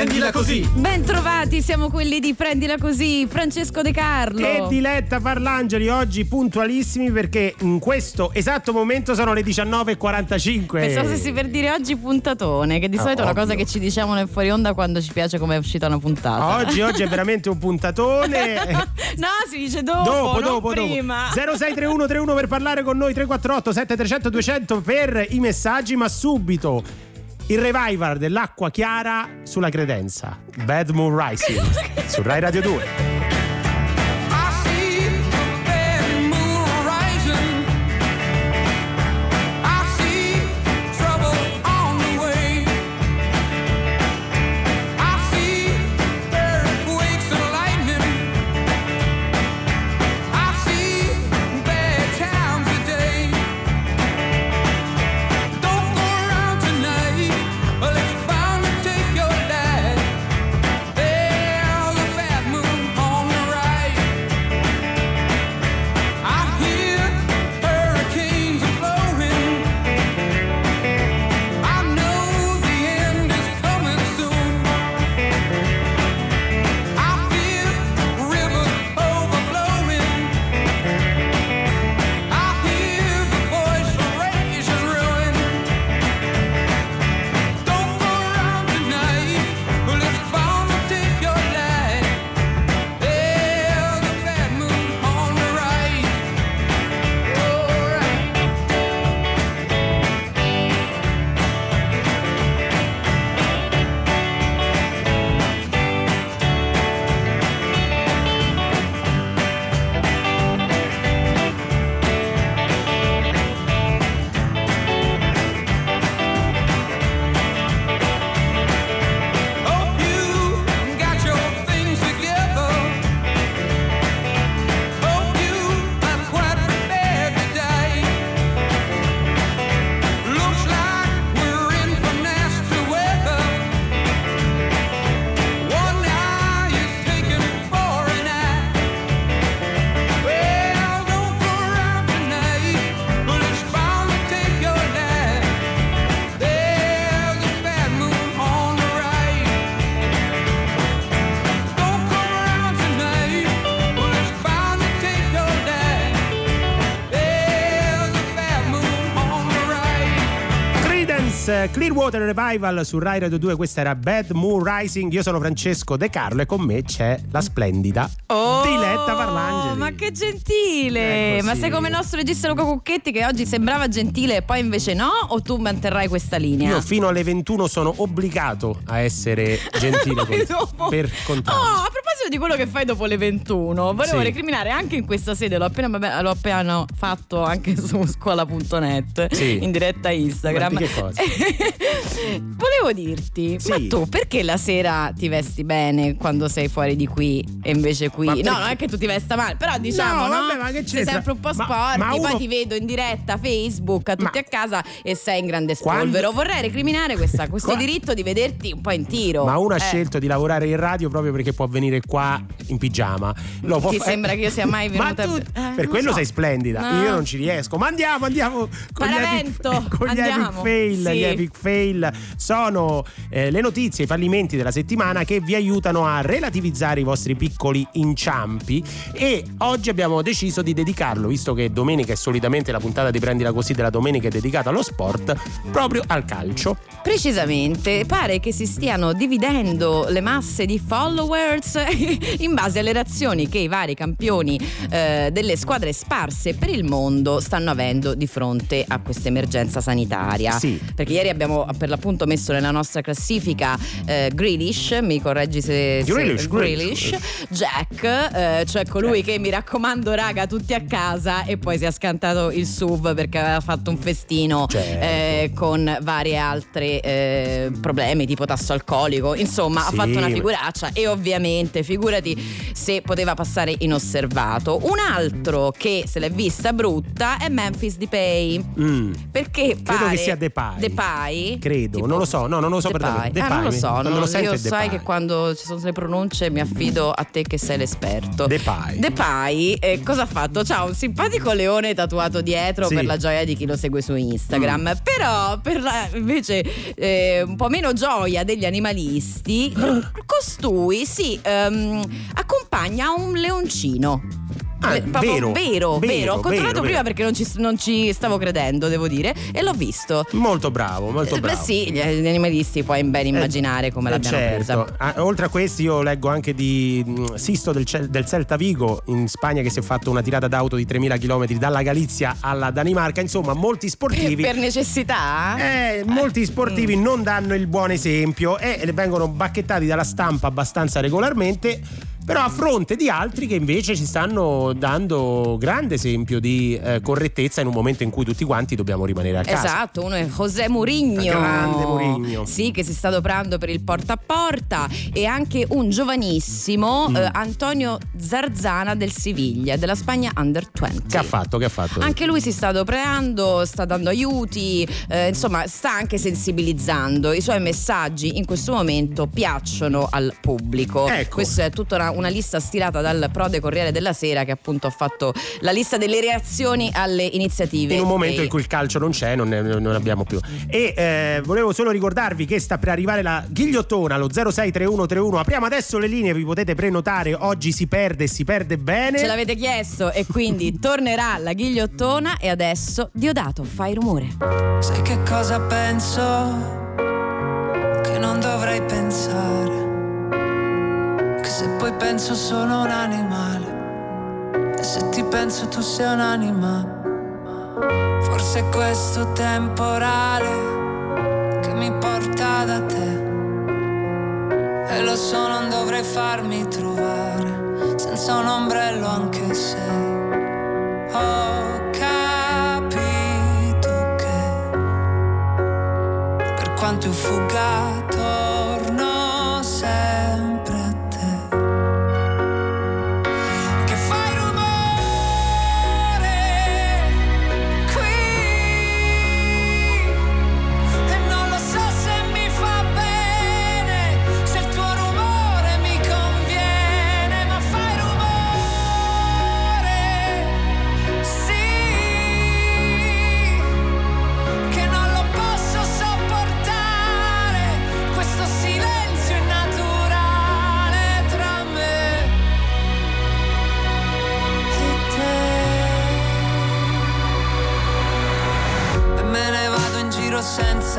Prendila così. Ben trovati, siamo quelli di Prendila così, Francesco De Carlo. E Diletta Parlangeli oggi puntualissimi perché in questo esatto momento sono le 19.45. Pensavo stessi per dire oggi puntatone, che di Ah, solito è una cosa che ci diciamo nel fuori onda quando ci piace come è uscita una puntata. Oggi, oggi è veramente un puntatone. no, si dice dopo, dopo, non dopo, prima. dopo. 0631 31 per parlare con noi, 348 7300 200 per i messaggi, ma subito il revival dell'acqua chiara sulla credenza. Bad Moon Rising su Rai Radio 2. Clearwater Revival su Rai Radio 2, questa era Bad Moon Rising. Io sono Francesco De Carlo e con me c'è la splendida Oh, Diletta Parlangeli. Ma che gentile! Ma sei come il nostro regista Luca Cucchetti che oggi sembrava gentile e poi invece no? O tu manterrai questa linea? Io fino alle 21 sono obbligato a essere gentile con Dopo- per contatto. Oh, a proposito di quello che fai dopo le 21, volevo Sì. recriminare anche in questa sede, l'ho appena, vabbè, l'ho appena fatto anche su scuola.net Sì. in diretta Instagram. Ma di che cosa? volevo dirti, Sì. ma tu perché la sera ti vesti bene quando sei fuori di qui e invece qui? Ma No, non è che tu ti vesta male, però diciamo, no? No, vabbè, ma che sei c'entra? sempre un po' Ma- sporchi, ma uno- poi ti vedo in diretta Facebook a tutti Ma- a casa e sei in grande Quando- spolvero. Vorrei recriminare questa- questo Qua- diritto di vederti un po' in tiro. Ma uno ha Eh. scelto di lavorare in radio proprio perché può venire qua in pigiama. Lo può Ti fa- sembra che io sia mai Ma venuta tu, eh, per quello so. sei splendida. No. Io non ci riesco. Ma andiamo, andiamo con gli epic, Paravento, con gli andiamo. epic fail. Sì. Gli epic fail sono eh, le notizie, i fallimenti della settimana che vi aiutano a relativizzare i vostri piccoli inciampi. E oggi abbiamo deciso di dedicarlo, visto che domenica è solitamente la puntata di Prendila Così della domenica è dedicata allo sport, proprio al calcio. Precisamente, pare che si stiano dividendo le masse di followers in base alle reazioni che i vari campioni eh, delle squadre sparse per il mondo stanno avendo di fronte a questa emergenza sanitaria. Sì. Perché ieri abbiamo per l'appunto messo nella nostra eh, Grealish, mi correggi se, se Grealish, Grealish, Jack, eh, cioè colui che mi raccomando raga tutti a casa e poi si è scantato il SUV perché aveva fatto un festino Certo. eh, con varie altre eh, problemi tipo tasso alcolico, insomma ha Sì. fatto una figuraccia e ovviamente figurati se poteva passare inosservato. Un altro che se l'è vista brutta è Memphis Depay. Mm. Perché Credo pare che sia Depay. Depay? Credo, Tipo- non lo so, no, non lo so per davvero. Ah, non lo so, non- lo sento io sai che quando ci sono le pronunce mi affido a te che sei l'esperto. Depay. Depay, eh, cosa ha fatto? C'ha un simpatico leone tatuato dietro Sì. per la gioia di chi lo segue su Instagram. Però, per la invece eh, un po' meno gioia degli animalisti, costui si ehm, accompagna un leoncino. Ah, Eh, vero, vero, vero, vero. Ho controllato prima perché non ci, non ci stavo credendo, devo dire, e l'ho visto. Molto bravo, molto Eh, bravo. Beh sì, gli animalisti puoi ben immaginare come Eh, l'abbiano certo. presa. Ah, oltre a questi io leggo anche di mh, Sisto del, del Celta Vigo in Spagna che si è fatto una tirata d'auto di 3000 km dalla Galizia alla Danimarca, insomma molti sportivi Per necessità? Eh, molti sportivi Mm. non danno il buon esempio e vengono bacchettati dalla stampa abbastanza regolarmente. Però a fronte di altri che invece ci stanno dando grande esempio di eh, correttezza in un momento in cui tutti quanti dobbiamo rimanere a casa. Esatto, uno è José Mourinho. Grande Mourinho. Sì, che si sta adoperando per il porta a porta e anche un giovanissimo Mm. eh, Antonio Zarzana del Siviglia, della Spagna Under 20. Che ha fatto? Che ha fatto? Anche lui si sta adoperando, sta dando aiuti, eh, insomma sta anche sensibilizzando. I suoi messaggi in questo momento piacciono al pubblico. Ecco. Questa è tutta una, una lista stilata dal Prode Corriere della Sera che appunto ha fatto la lista delle reazioni alle iniziative. in un momento dei- in cui il calcio non c'è, non ne, non abbiamo più. E eh, volevo solo ricordarvi che sta per arrivare la ghigliottona allo 063131. Apriamo adesso le linee, vi potete prenotare. Oggi si perde e si perde bene. Ce l'avete chiesto e quindi tornerà la ghigliottona e adesso Diodato, fai rumore. Sai che cosa penso? Che non dovrei pensare. Se poi penso sono un animale. E se ti penso tu sei un'anima. Forse è questo temporale che mi porta da te. E lo so, non dovrei farmi trovare senza un ombrello anche se ho capito che per quanto io fugga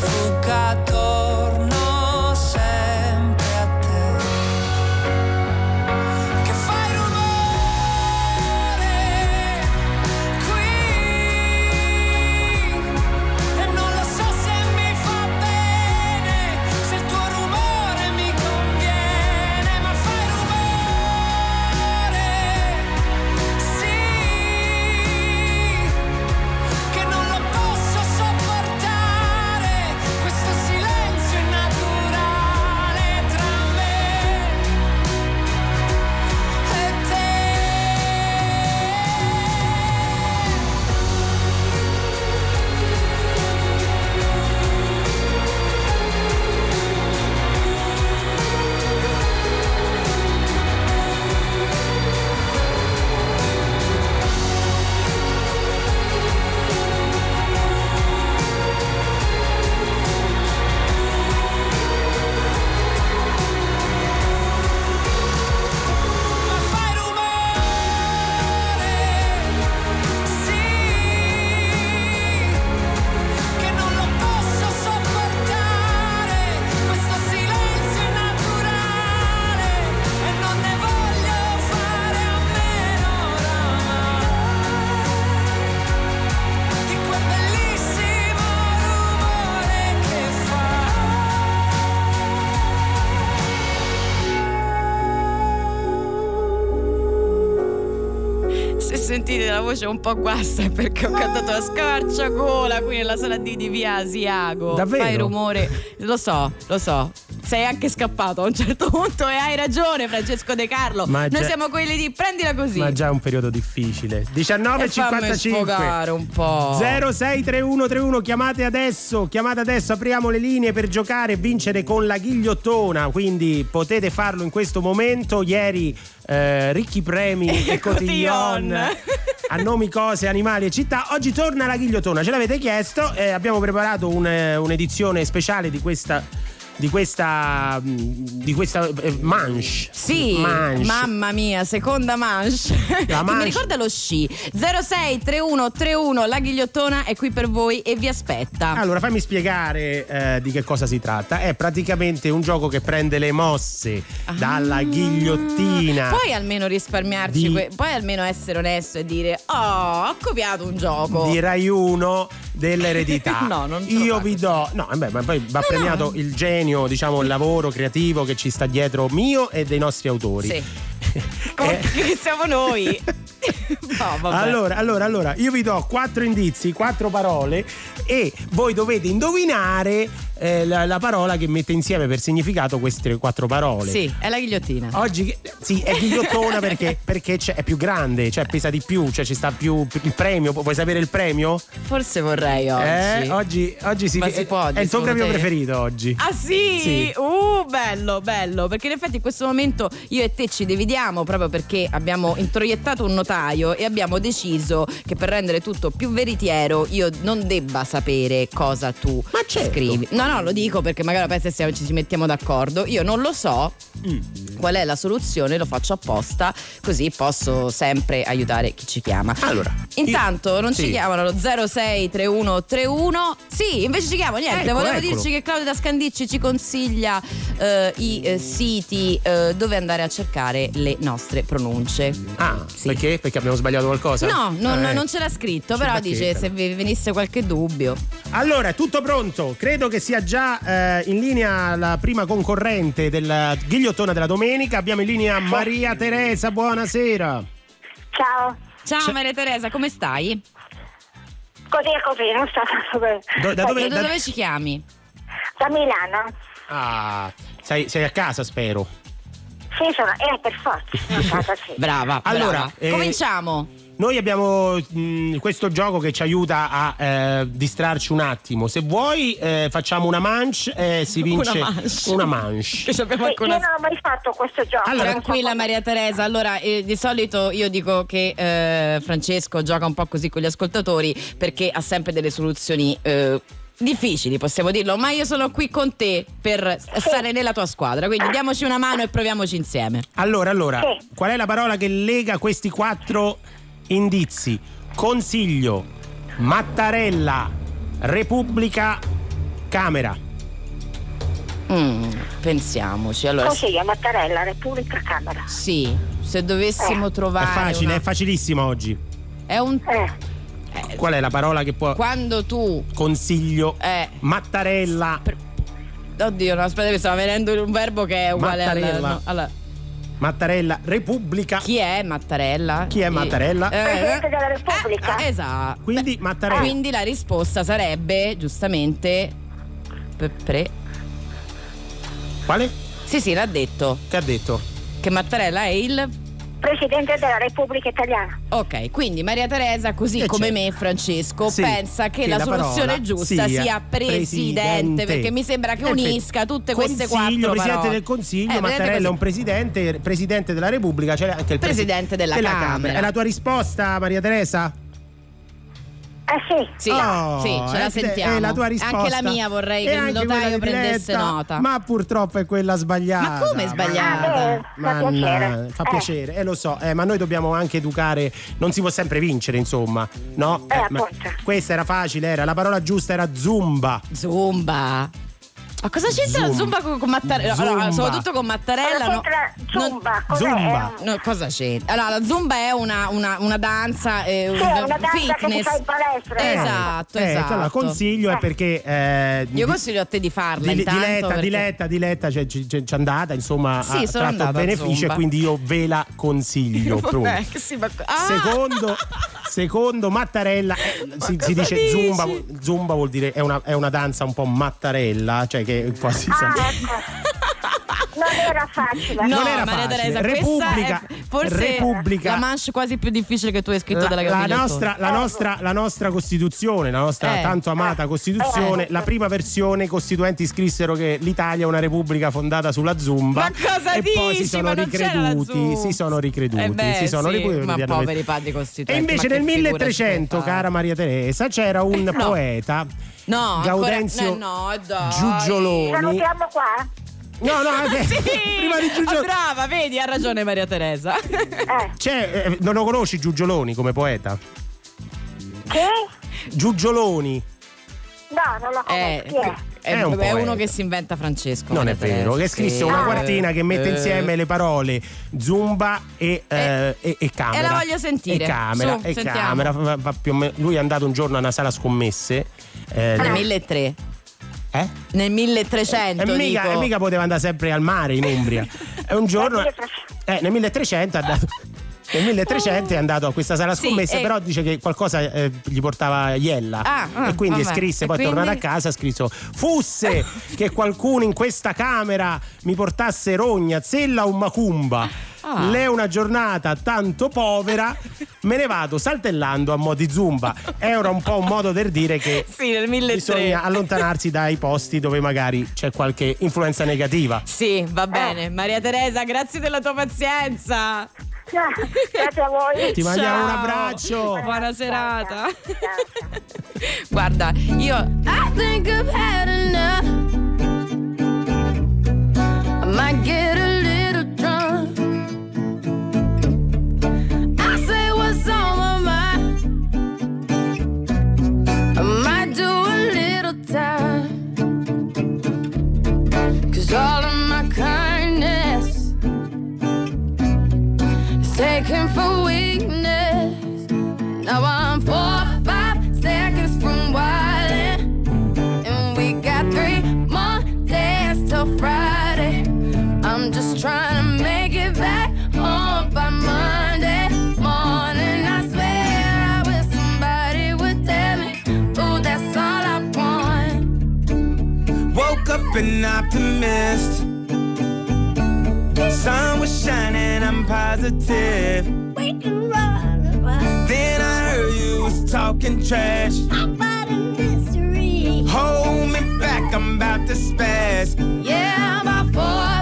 per voce un po' guasta perché ho cantato la scarciagola qui nella sala di, di via Asiago. Davvero? Fai rumore. Lo so, lo so. Sei anche scappato a un certo punto e hai ragione, Francesco De Carlo. Ma Noi già- siamo quelli di prendila così. Ma già è un periodo difficile. e fammi 19.55 sfogare un po'. 063131 chiamate adesso, chiamate adesso, apriamo le linee per giocare e vincere con la ghigliottona, quindi potete farlo in questo momento. Ieri eh, ricchi premi e cotillon Cotillon. a nomi, cose, animali e città. Oggi torna la ghigliottona, ce l'avete chiesto e abbiamo preparato un, eh, un'edizione speciale di questa di questa di questa eh, manche. Sì, Manche. mamma mia, seconda manche. La Che manche. Mi ricorda lo sci. 063131 la ghigliottona è qui per voi e vi aspetta. Allora, fammi spiegare eh, di che cosa si tratta. È praticamente un gioco che prende le mosse dalla Ah. ghigliottina. Puoi almeno risparmiarci, Di- que- puoi almeno essere onesto e dire: Oh, ho copiato un gioco. di Rai 1 dell'eredità. No, non ce Io vi do. No, vabbè, ma poi va premiato no. il genio, diciamo, il lavoro creativo che ci sta dietro mio e dei nostri autori. Sì. Come Eh. siamo noi. no, vabbè. Allora, allora, allora, io vi do quattro indizi, quattro parole e voi dovete indovinare eh, la, la parola che mette insieme per significato queste quattro parole. Sì, è la ghigliottina. Oggi sì, è ghigliottona perché, perché è più grande, cioè pesa di più, cioè ci sta più il premio. Vuoi sapere il premio? Forse vorrei oggi. Eh, oggi, oggi si, Ma si può è, il tuo premio te? preferito oggi. Ah sì? Sì. Uh, bello, bello, perché in effetti in questo momento io e te ci dividiamo proprio perché abbiamo introiettato un notaio e abbiamo deciso che per rendere tutto più veritiero io non debba sapere cosa tu Ma certo. scrivi. No, no, lo dico perché magari pensi se ci mettiamo d'accordo. Io non lo so Mm. qual è la soluzione, lo faccio apposta, così posso sempre aiutare chi ci chiama. Allora, Intanto io- non sì. ci chiamano allo 063131. Sì, invece ci chiamano. Niente, Eccolo, volevo eccolo. dirci che Claudia da Scandicci ci consiglia eh, i eh, siti eh, dove andare a cercare le nostre pronunce. Ah, Sì. perché? Perché abbiamo sbagliato qualcosa? No, non, eh. non ce l'ha scritto, C'è però dice se vi venisse qualche dubbio. Allora, è tutto pronto. Credo che sia già eh, in linea la prima concorrente della ghigliottona della domenica. Abbiamo in linea Maria Teresa, buonasera. Ciao, Ciao Ciao. Maria Teresa, come stai? così è così, non sto tanto bene. Do- da dove- Da dove ci chiami? Da Milano? Ah, sei, sei a casa, spero. Sì, sono, eh, per forza. sì. Brava. Allora, brava. eh, cominciamo. Noi abbiamo mh, questo gioco che ci aiuta a eh, distrarci un attimo. Se vuoi, eh, facciamo una manche e si vince Una manche. una manche. Che Sì, io una non ho mai fatto questo gioco. Allora, Tranquilla Maria Teresa, allora eh, di solito io dico che eh, Francesco gioca un po' così con gli ascoltatori perché ha sempre delle soluzioni eh, difficili, possiamo dirlo, ma io sono qui con te per stare nella tua squadra, quindi diamoci una mano e proviamoci insieme. Allora, allora, Sì. qual è la parola che lega questi quattro indizi? Consiglio, Mattarella, Repubblica, Camera. Mm, pensiamoci, allora Consiglio Mattarella, Repubblica Camera. sì, se dovessimo Eh, È trovare... facile, una- è facilissima oggi. è un... Eh, Qual è la parola che può... quando tu... Consiglio, Eh, Mattarella, per- Oddio, no, aspetta, mi stava venendo un verbo che è uguale al- Mattarella. no, alla- Mattarella, Repubblica. Chi è Mattarella? Chi è Eh, Mattarella? Presidente della Repubblica. eh, esatto. Quindi Mattarella. Quindi la risposta sarebbe giustamente pre- Quale? Sì, sì, l'ha detto Che ha detto? che Mattarella è il Presidente della Repubblica Italiana. Ok, quindi Maria Teresa, così Eh, come certo. me, Francesco, Sì, pensa che, che la, la soluzione giusta sia sia presidente, presidente. perché mi sembra che Perfetto. unisca tutte queste Consiglio, quattro Presidente parole. del Consiglio, Eh, Presidente Mattarella è un presidente, Presidente della Repubblica, c'è anche il presi- Presidente della Camera. È la tua risposta, Maria Teresa? Eh sì. Sì, Oh, sì, ce la è- sentiamo. È la tua risposta. Anche la mia vorrei che il notaio prendesse nota. Ma purtroppo è quella sbagliata. Ma come sbagliata? Ah, beh, fa piacere. Fa Eh. piacere, eh, lo so, eh, ma noi dobbiamo anche educare, non si può sempre vincere, insomma, no? Eh, ma questa era facile, era la parola giusta era zumba. Zumba. Ma cosa c'entra la zumba con, con Mattarella? Zumba. Allora, soprattutto con Mattarella. No, c'entra non- Zumba? Cos'è? Zumba. no, cosa c'entra? Allora, la zumba è una, una, una danza, eh, Sì, è una danza che si fitness. fa in palestra. Esatto, Eh, esatto. allora, consiglio è perché eh, Io consiglio a te di farla Di, intanto diletta, perché- diletta, diletta, c'è, c'è, c'è andata, insomma, Sì, ha sono tratto beneficio e quindi io ve la consiglio. Vabbè, che sì, ma- Ah! Secondo, secondo Mattarella, eh, si, si dice dici? zumba, zumba vuol dire è una, è una danza un po' mattarella, cioè che quasi Ah, ecco. Non era facile. No, Non era Maria facile. Teresa, Repubblica- forse Repubblica- la manche quasi più difficile che tu hai scritto La, della la nostra, la, nostra, la nostra Costituzione, la nostra Eh. tanto amata Costituzione, Eh. la prima versione i costituenti scrissero che l'Italia è una repubblica fondata sulla Zumba. Ma cosa e poi si dici? sono ricreduti, si sono ricreduti, Eh beh, si sono sì, ricreduti, ma poveri padri costituenti. E invece nel che figura 1300, ci fai cara Maria Teresa, c'era un No. poeta No, Gaudenzio ancora- eh, no, dai. Giugioloni. Salutiamo qua. No, no, vabbè, Sì, prima di ah, Giugioloni. brava, vedi, ha ragione Maria Teresa. Eh. C'è, eh, non lo conosci Giugioloni come poeta? Che? Giugioloni. No, non lo Eh, conosco. Chi è? è, un è uno che si inventa Francesco. Non è vero, che scrisse sì. una Ah. quartina che mette Eh. insieme le parole Zumba e, eh, e, e camera. e la voglio sentire. E camera, Su, e sentiamo. camera. Va- va più o meno- lui è andato un giorno a una sala scommesse. eh, Nel 1300. eh? Nel 1300 E mica, dico. e mica poteva andare sempre al mare in Umbria. E un giorno, eh, nel 1300 è andato. Nel 1300 è andato a questa sala Sì, scommesse, e- però dice che qualcosa eh, gli portava iella. Ah, ah, e quindi vabbè. scrisse, poi è quindi? tornato a casa, ha scritto: Fusse che qualcuno in questa camera mi portasse rogna, zella o macumba. Ah. L'è una giornata tanto povera, me ne vado saltellando a mo' di zumba. Era un po' un modo per dire che Sì, nel 1300. bisogna allontanarsi dai posti dove magari c'è qualche influenza negativa. Sì, va bene. Maria Teresa, grazie della tua pazienza. Grazie a voi. Ti mandiamo Ciao. un abbraccio. Buona serata. Ciao, ciao. Guarda, io I think I've had enough. I might get a little drunk. I say what's on my mind. I might do a little time. Cause all for weakness. Now I'm four five seconds from wildin', and we got three more days till Friday. I'm just trying to make it back home by Monday morning. I swear I wish somebody would tell me, that's all I want. Woke up an optimist. Sun was shining, I'm positive. We can run Then I heard you was talking trash. about a mystery. Hold me back, I'm about to spaz. Yeah, I'm about four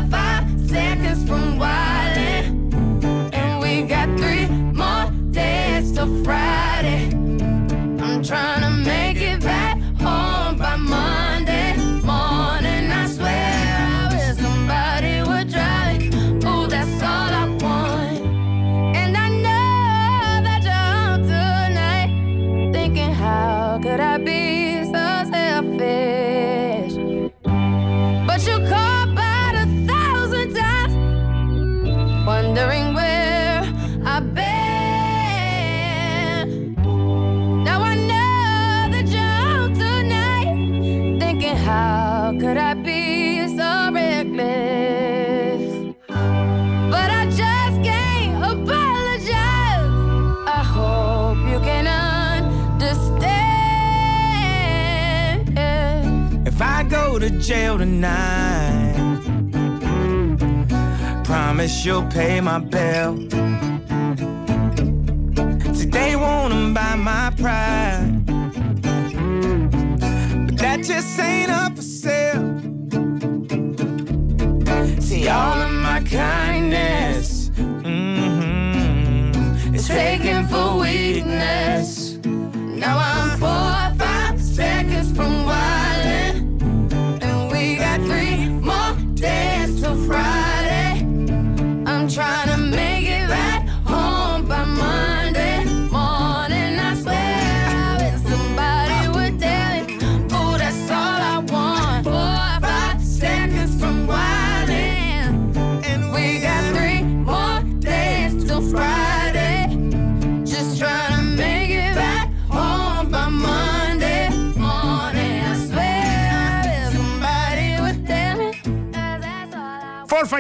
promise you'll pay my bill. Today wanna buy my pride, but that just ain't up for sale. See, all of my kindness mhm, is taken for weakness. Now I'm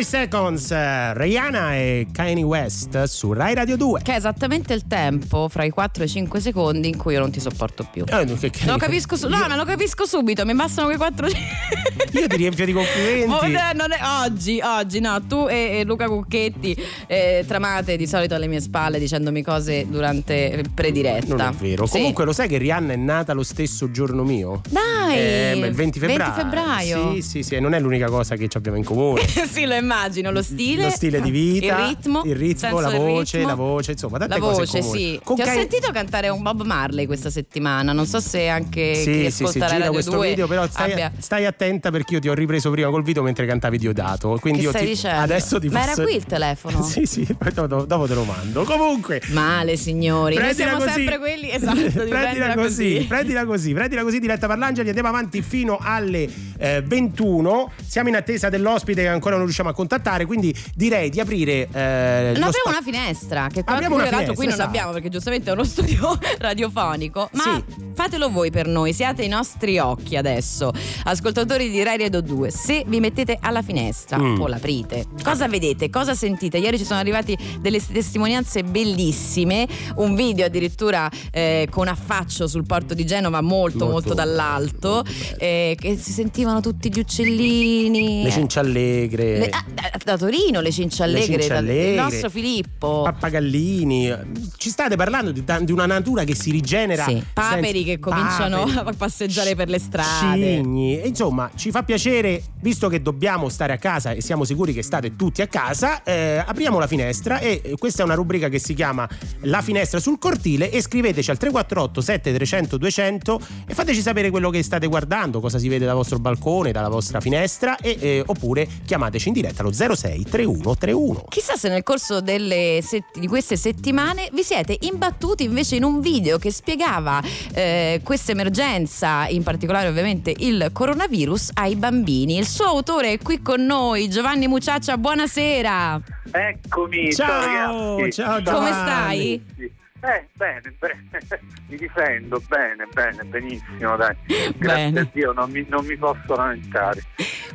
4-5 Seconds, eh, Rihanna e Kanye West su Rai Radio 2. Che è esattamente il tempo fra i 4 e i 5 secondi in cui io non ti sopporto più. Eh, che- che- Lo capisco, su- no, io, ma lo capisco subito, mi bastano quei 4 io ti riempio di complimenti. Oh, no, non è- oggi, oggi, no, tu e, e Luca Cucchetti eh, tramate di solito alle mie spalle dicendomi cose durante prediretta. Non è vero. Sì. Comunque lo sai che Rihanna è nata lo stesso giorno mio? Dai! Eh, il 20 febbraio. febbraio. Sì, sì, sì, non è l'unica cosa che ci abbiamo in comune. sì, lo immagino, lo stile. Lo stile di vita, il ritmo, il ritmo, la voce, ritmo. la voce, insomma, tante La cose voce, comune. sì. Con Ti ho Kanye- sentito cantare un Bob Marley questa settimana. Non so se anche chi Sì, sì, sì, ascolta la gira Radio questo 2 video, però stai, abbia- stai attenta perché io ti ho ripreso prima col video mentre cantavi Diodato. Quindi Che io stai ti, dicendo? adesso ti Ma era posso- qui il telefono? sì, sì, dopo, dopo te lo mando. Comunque, Male, signori. Noi Prendila siamo così. sempre quelli. Esatto, di prendila, prendila così, prendila così, prendila così diretta Parlangeli, andiamo avanti fino alle eh, 21. Siamo in attesa dell'ospite che ancora non riusciamo a contattare, quindi direi di aprire eh, Non lo abbiamo spa- una finestra, che qua Apriamo una l'altro qui non finestra, abbiamo perché giustamente è uno studio radiofonico. Ma Sì. fatelo voi per noi, siate i nostri occhi adesso. Ascoltatori di Rai Radio 2, se vi mettete alla finestra Mm. o l'aprite, cosa vedete? Cosa sentite? Ieri ci sono arrivati delle testimonianze bellissime, un video addirittura eh, con affaccio sul porto di Genova molto molto, Molto dall'alto, bello. eh, che si sentivano tutti gli uccellini. le cinciallegre. Le- ah, da, da Torino le cinciallegre, Le cinciallegre. il nostro Filippo. Pappagallini, ci state parlando di, di una natura che si rigenera. Sì, paperi senza- che cominciano paperi, a passeggiare per le strade. Cigni. E Insomma, ci fa piacere, visto che dobbiamo stare a casa e siamo sicuri che state tutti a casa, eh, apriamo la finestra e eh, questa è una rubrica che si chiama La finestra sul cortile e scriveteci al 348 7300 200 e fateci sapere quello che state guardando, cosa si vede dal vostro balcone, dalla vostra finestra e, eh, oppure chiamateci in diretta allo 06 3131. Chissà se nel corso delle sett- di queste settimane vi siete imbattuti invece in un video che spiegava eh, questa emergenza, in particolare ovviamente il coronavirus, ai bambini. Il suo autore è qui con noi, Giovanni Muciaccia, buonasera. Eccomi, Ciao, ragazzi. ciao Come stai? Eh, bene, bene, mi difendo, bene, bene, benissimo, dai. Grazie Bene. a Dio, non mi, non mi posso lamentare.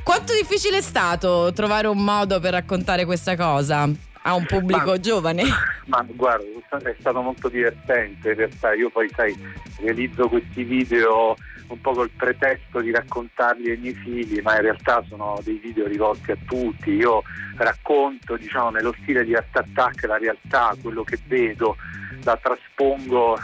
Quanto difficile è stato trovare un modo per raccontare questa cosa a un pubblico Ma- giovane? Ma guarda, è stato molto divertente in realtà. Io poi, sai, realizzo questi video un po' col pretesto di raccontarli ai miei figli, ma in realtà sono dei video rivolti a tutti. Io racconto, diciamo, nello stile di Art Attack la realtà, quello che vedo, la traspongo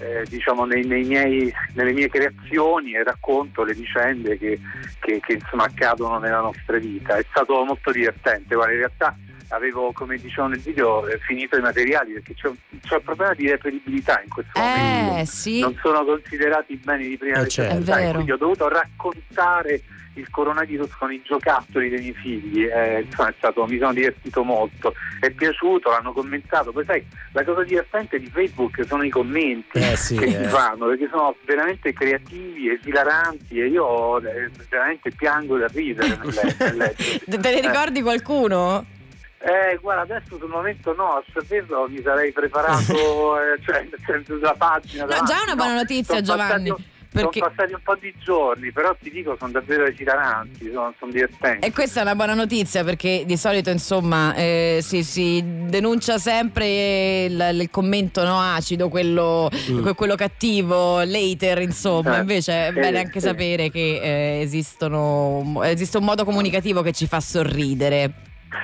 eh, diciamo nei, nei miei, nelle mie creazioni e racconto le vicende che, che- che, insomma accadono nella nostra vita. È stato molto divertente, guarda, in realtà avevo, come dicevo nel video, eh, finito i materiali perché c'è un, c'è un problema di reperibilità in questo momento. Eh sì. Non sono considerati beni di prima Eh, necessità certo. Quindi ho dovuto raccontare il coronavirus con i giocattoli dei miei figli. Eh, insomma, è stato, mi sono divertito molto, è piaciuto, l'hanno commentato. Poi sai, la cosa divertente di Facebook sono i commenti Eh sì, che eh. si fanno perché sono veramente creativi, esilaranti e io eh, veramente piango da ridere nel, nel leggerli. Te ne ricordi qualcuno? Eh, guarda, adesso sul momento no, a saperlo mi sarei preparato, eh, cioè nel senso della pagina. No, davanti, già una buona notizia, Sono Giovanni, perché- Sono passati un po' di giorni, però ti dico, sono davvero esilaranti, sono, sono divertenti. E questa è una buona notizia perché di solito insomma eh, si, si denuncia sempre il, il commento no, acido, quello, Mm. que- quello cattivo, later insomma, Eh, invece è sì, bene anche sì. sapere che eh, esistono, esiste un modo comunicativo che ci fa sorridere.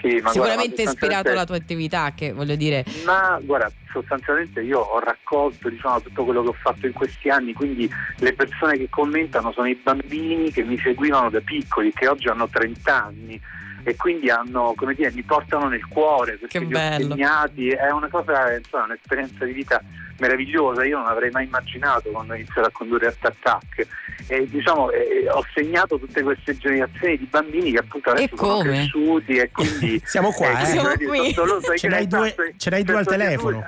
Sì, Sicuramente guarda, ispirato alla tua attività che voglio dire... Ma guarda, sostanzialmente io ho raccolto diciamo, tutto quello che ho fatto in questi anni, quindi le persone che commentano sono i bambini che mi seguivano da piccoli, che oggi hanno 30 anni e quindi hanno, come dire, mi portano nel cuore perché Che li ho segnati, è una cosa, insomma, un'esperienza di vita meravigliosa, io non avrei mai immaginato quando ho iniziato a condurre Art Attack e diciamo eh, ho segnato tutte queste generazioni di bambini che appunto adesso E sono come? cresciuti e quindi Siamo qua, eh. Siamo quindi qui. sono solo- Ce esatto, due- ce n'hai due al che telefono.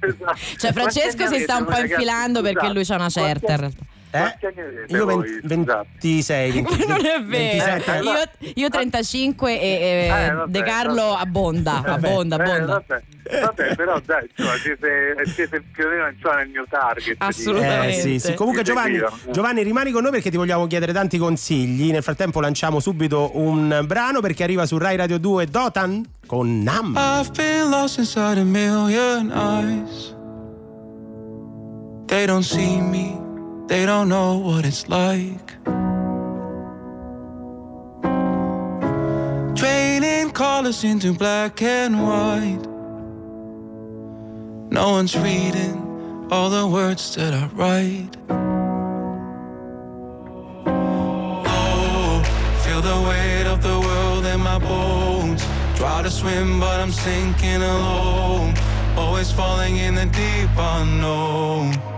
esatto. Cioè Francesco si sta un po' infilando ragazzi? perché lui c'ha una certa in realtà. Eh? quanti anni avete Io voi? ven- Scusate. 26, 20 non è vero. 27. Io, io 35 e eh, Eh, vabbè, De Carlo vabbè. abbonda, abbonda, Eh, abbonda. vabbè. Vabbè, però dai, insomma, siete, siete più o meno insomma, nel mio target. Assolutamente. Eh, sì, sì. Comunque Giovanni. Giovanni rimani con noi perché ti vogliamo chiedere tanti consigli. Nel frattempo lanciamo subito un brano perché arriva su Rai Radio 2 Dotan con Nam. I've been lost inside a million eyes. They don't see me, they don't know what it's like. Training colors into black and white. No one's reading all the words that I write. Oh, feel the weight of the world in my bones. Try to swim, but I'm sinking alone. Always falling in the deep unknown.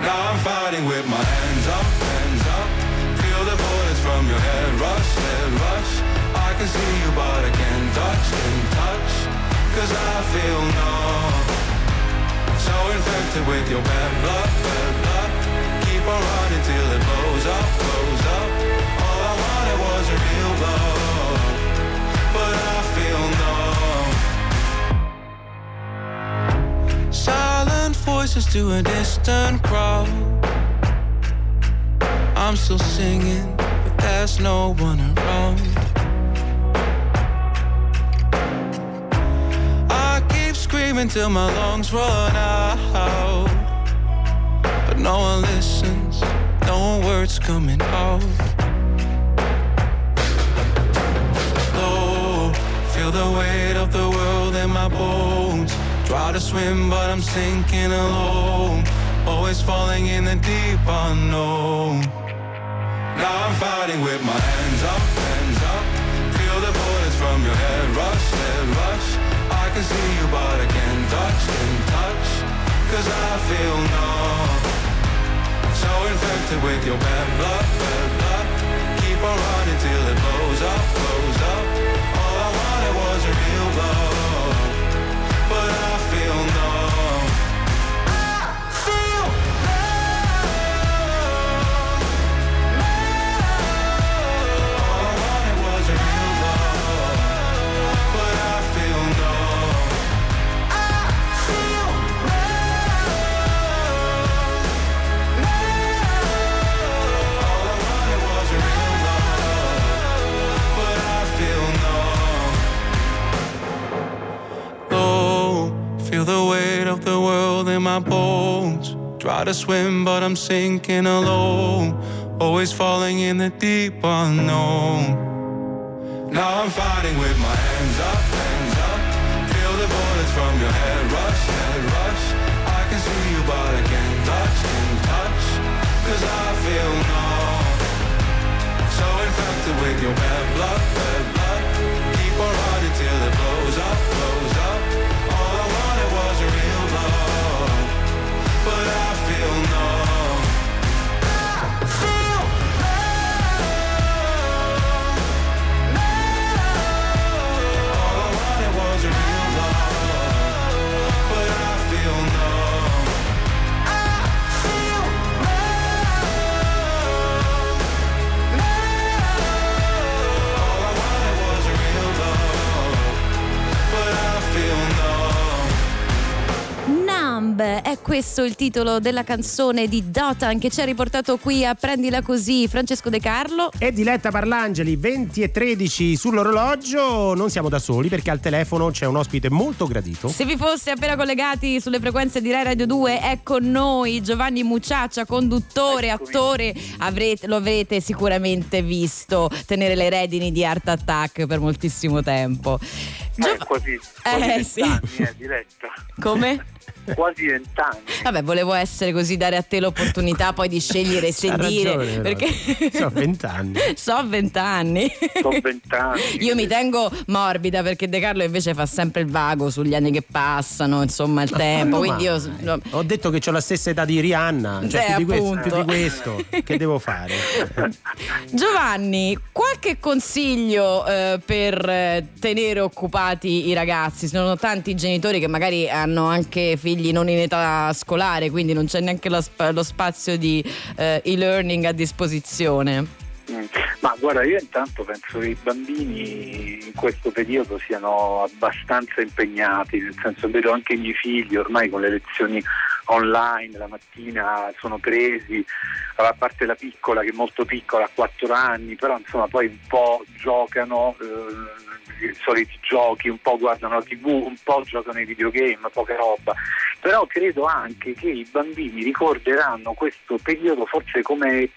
Now I'm fighting with my hands up, hands up. Feel the bullets from your head rush, head rush. I can see you, but I can't touch, can't touch. Cause I feel numb. So infected with your bad blood, bad blood. Keep on running till it blows up, blows up. All I wanted was a real love. But I feel numb. Silent voices to a distant crowd. I'm still singing, but there's no one around. I keep screaming till my lungs run out. But no one listens, no words coming out. low. Feel the weight of the world in my bones. Try to swim, but I'm sinking alone. Always falling in the deep unknown. Now I'm fighting with my hands up, hands up. Feel the bullets from your head rush, head rush. I can see you, but I can't touch, can't touch. Cause I feel numb. So infected with your bad blood, bad blood. To swim, but I'm sinking alone. Always falling in the deep unknown. Now I'm fighting with my hands up, hands up. Feel the bullets from your head rush, head rush. I can see you, but I can't touch, can't touch. Cause I feel numb. So infected with your bad blood. Numb è questo il titolo della canzone di Dotan che ci ha riportato qui a Prendila Così Francesco De Carlo. E Diletta Parlangeli 20 e 13 sull'orologio. Non siamo da soli perché al telefono c'è un ospite molto gradito. Se vi foste appena collegati sulle frequenze di Rai Radio 2, è con noi Giovanni Mucciaccia, conduttore, attore. Avrete- lo avrete sicuramente visto tenere le redini di Art Attack per moltissimo tempo. Eh, Giov- quasi, quasi Eh, sì. vent'anni, eh, diretta. Come? Quasi vent'anni. Vabbè, volevo essere così, dare a te l'opportunità poi di scegliere se Ha dire. ragione, perché So, 20 anni. so vent'anni. Sono vent'anni. Io mi tengo morbida perché De Carlo invece fa sempre il vago sugli anni che passano, insomma, il tempo. Io. Ho detto che ho la stessa età di Rihanna, cioè Eh, più, di questo, più di questo, che devo fare? Giovanni, qualche consiglio eh, per eh, tenere occupati i ragazzi? Sono tanti genitori che magari hanno anche figli non in età scolare, quindi non c'è neanche lo, sp- lo spazio di eh, e-learning a disposizione. Mm. Ma guarda, io intanto penso che i bambini in questo periodo siano abbastanza impegnati, nel senso vedo anche i miei figli ormai con le lezioni online la mattina sono presi, a parte la piccola che è molto piccola, ha 4 anni, però insomma poi un po' giocano. eh, i soliti giochi, un po' guardano la tv, un po' giocano ai videogame, poca roba. Però credo anche che i bambini ricorderanno questo periodo forse come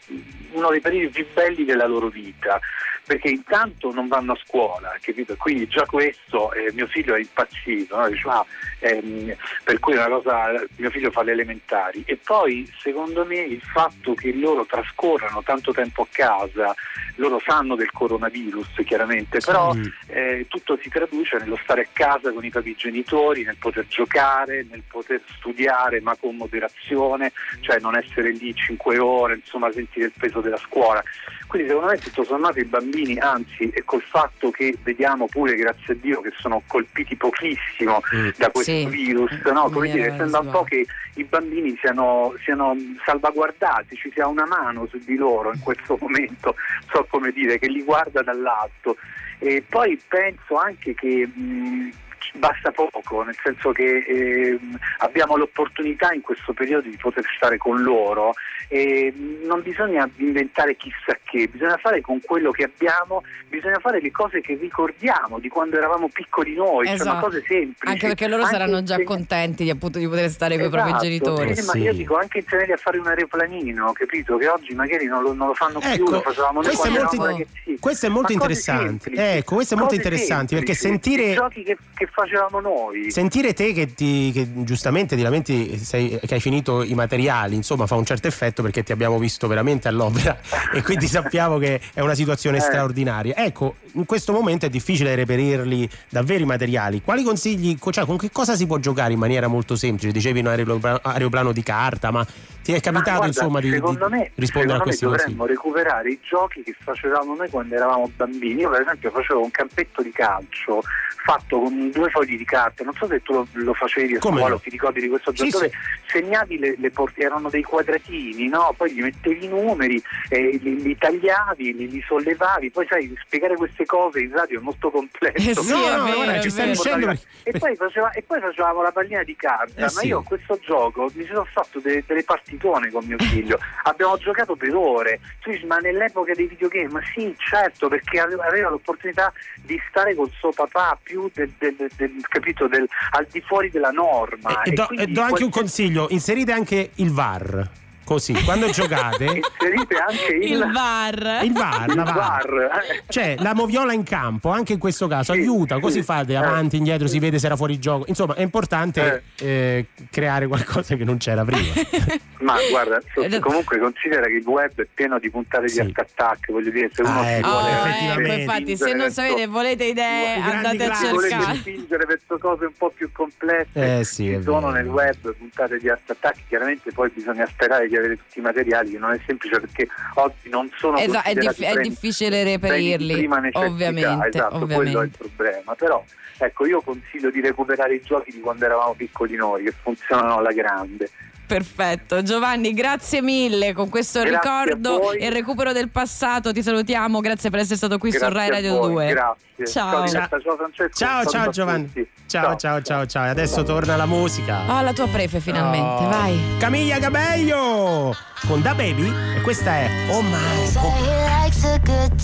uno dei periodi più belli della loro vita, perché intanto non vanno a scuola, capito? Quindi già questo eh, mio figlio è impazzito, no? Dice, "Ah, ehm, per cui è una cosa, mio figlio fa le elementari. E poi secondo me il fatto che loro trascorrano tanto tempo a casa, loro sanno del coronavirus chiaramente, però eh, tutto si traduce nello stare a casa con i propri genitori, nel poter giocare, nel poter studiare ma con moderazione, cioè non essere lì cinque ore, insomma sentire il peso della scuola. Quindi secondo me tutto sommato i bambini, anzi e col fatto che vediamo pure grazie a Dio che sono colpiti pochissimo da questo Sì. virus, no? come dire, sembra un po' che i bambini siano, siano salvaguardati, ci sia una mano su di loro in questo momento, so come dire, che li guarda dall'alto. E poi penso anche che mh, basta poco, nel senso che ehm, abbiamo l'opportunità in questo periodo di poter stare con loro e non bisogna inventare chissà che, bisogna fare con quello che abbiamo, bisogna fare le cose che ricordiamo di quando eravamo piccoli noi, cioè Esatto. ma cose semplici. Anche perché loro Anche saranno già contenti di, appunto, di poter stare con i propri Esatto, genitori. sì, ma Sì. io dico anche insegnarli a fare un aeroplanino, capito? Che oggi magari non lo, non lo fanno più, Ecco, lo facevamo noi questo è quando molto- eravamo ragazzini. questo è molto Ma interessante. Ecco, questo è molto interessante, perché semplici, sentire- i giochi che, che facevamo noi. Sentire te che, ti, che giustamente ti lamenti sei- che hai finito i materiali, insomma, fa un certo effetto perché ti abbiamo visto veramente all'opera e quindi sappiamo che è una situazione Eh. straordinaria. Ecco, in questo momento è difficile reperirli davvero i materiali. Quali consigli, cioè con che cosa si può giocare in maniera molto semplice? Dicevi un aeroplano, aeroplano di carta, ma ti è capitato guarda, insomma di, di secondo me, rispondere a secondo questi me consigli? dovremmo recuperare i giochi che facevamo noi quando eravamo bambini. Io per esempio facevo un campetto di calcio fatto con due fogli di carta, non so se tu lo, lo facevi a scuola o ti ricordi di questo Sì, gioco dove segnavi le, le porte, erano dei quadratini, no? poi gli mettevi i numeri, eh, li, li tagliavi, li, li sollevavi, poi sai spiegare queste cose in radio è molto complesso. Eh sì, No, è no, vero, guarda, è ci stai vero. riuscendo perché- E poi, faceva- e poi facevamo la pallina di carta, Eh ma sì. io questo gioco mi sono fatto de- delle partitone con mio figlio, abbiamo giocato per ore, tu dici ma nell'epoca dei videogame, ma sì certo perché aveva, aveva l'opportunità di stare col suo papà più del, del- del- del- capito, del- al di fuori della norma. E, e do, e do anche un consiglio, inserite anche il VAR. Così, quando giocate, Inserite anche il, Il VAR. il VAR, la VAR. VAR. Cioè, la moviola in campo, anche in questo caso, Sì, aiuta, sì, così fate eh. avanti, indietro, si vede se era fuori gioco. Insomma, è importante eh, creare qualcosa che non c'era prima. Ma guarda, so- comunque considera che il web è pieno di puntate Sì. di art attack, voglio dire, se uno Ah, ecco, vuole Oh, ecco, effettivamente. infatti, se non sapete, volete idee, andate a se volete cercare. spingere verso cose un po' più complesse Eh, sì, ci sono vero. nel web puntate di art attack chiaramente poi bisogna sperare di avere tutti i materiali che non è semplice perché oggi non sono Esatto, è, diff- è difficile reperirli, ovviamente, esatto, quello è il ovviamente. problema però ecco io consiglio di recuperare i giochi di quando eravamo piccoli noi che funzionano alla grande Perfetto, Giovanni, grazie mille con questo Grazie ricordo e il recupero del passato. Ti salutiamo, grazie per essere stato qui su Grazie Rai a Radio voi, 2. grazie Ciao. Ciao Francesco Ciao, ciao a Giovanni. Ciao, ciao, ciao, ciao. E adesso torna la musica. Oh, la tua prefe finalmente, Oh. vai. Camilla Cabello con Da Baby e questa è Oh My.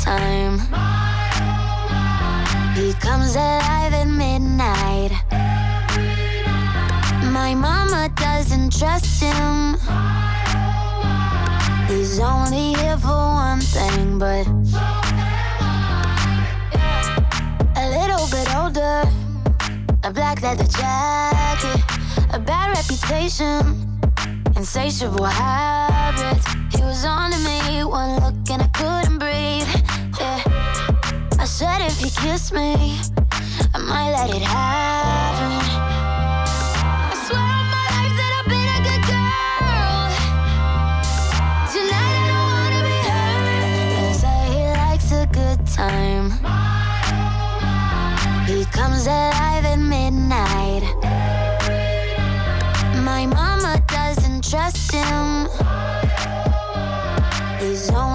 Time. He comes alive at midnight. My mama doesn't trust him. He's only here for one thing, but a little bit older. A black leather jacket, a bad reputation. Insatiable habits. He was on to me, one look and I couldn't breathe. Yeah. I said if he kissed me, I might let it happen. Comes alive at midnight. My mama doesn't trust him. He's only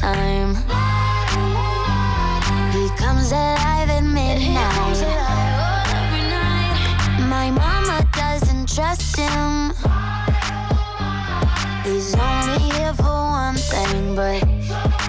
Time. He comes alive at midnight. My mama doesn't trust him. He's only here for one thing, but.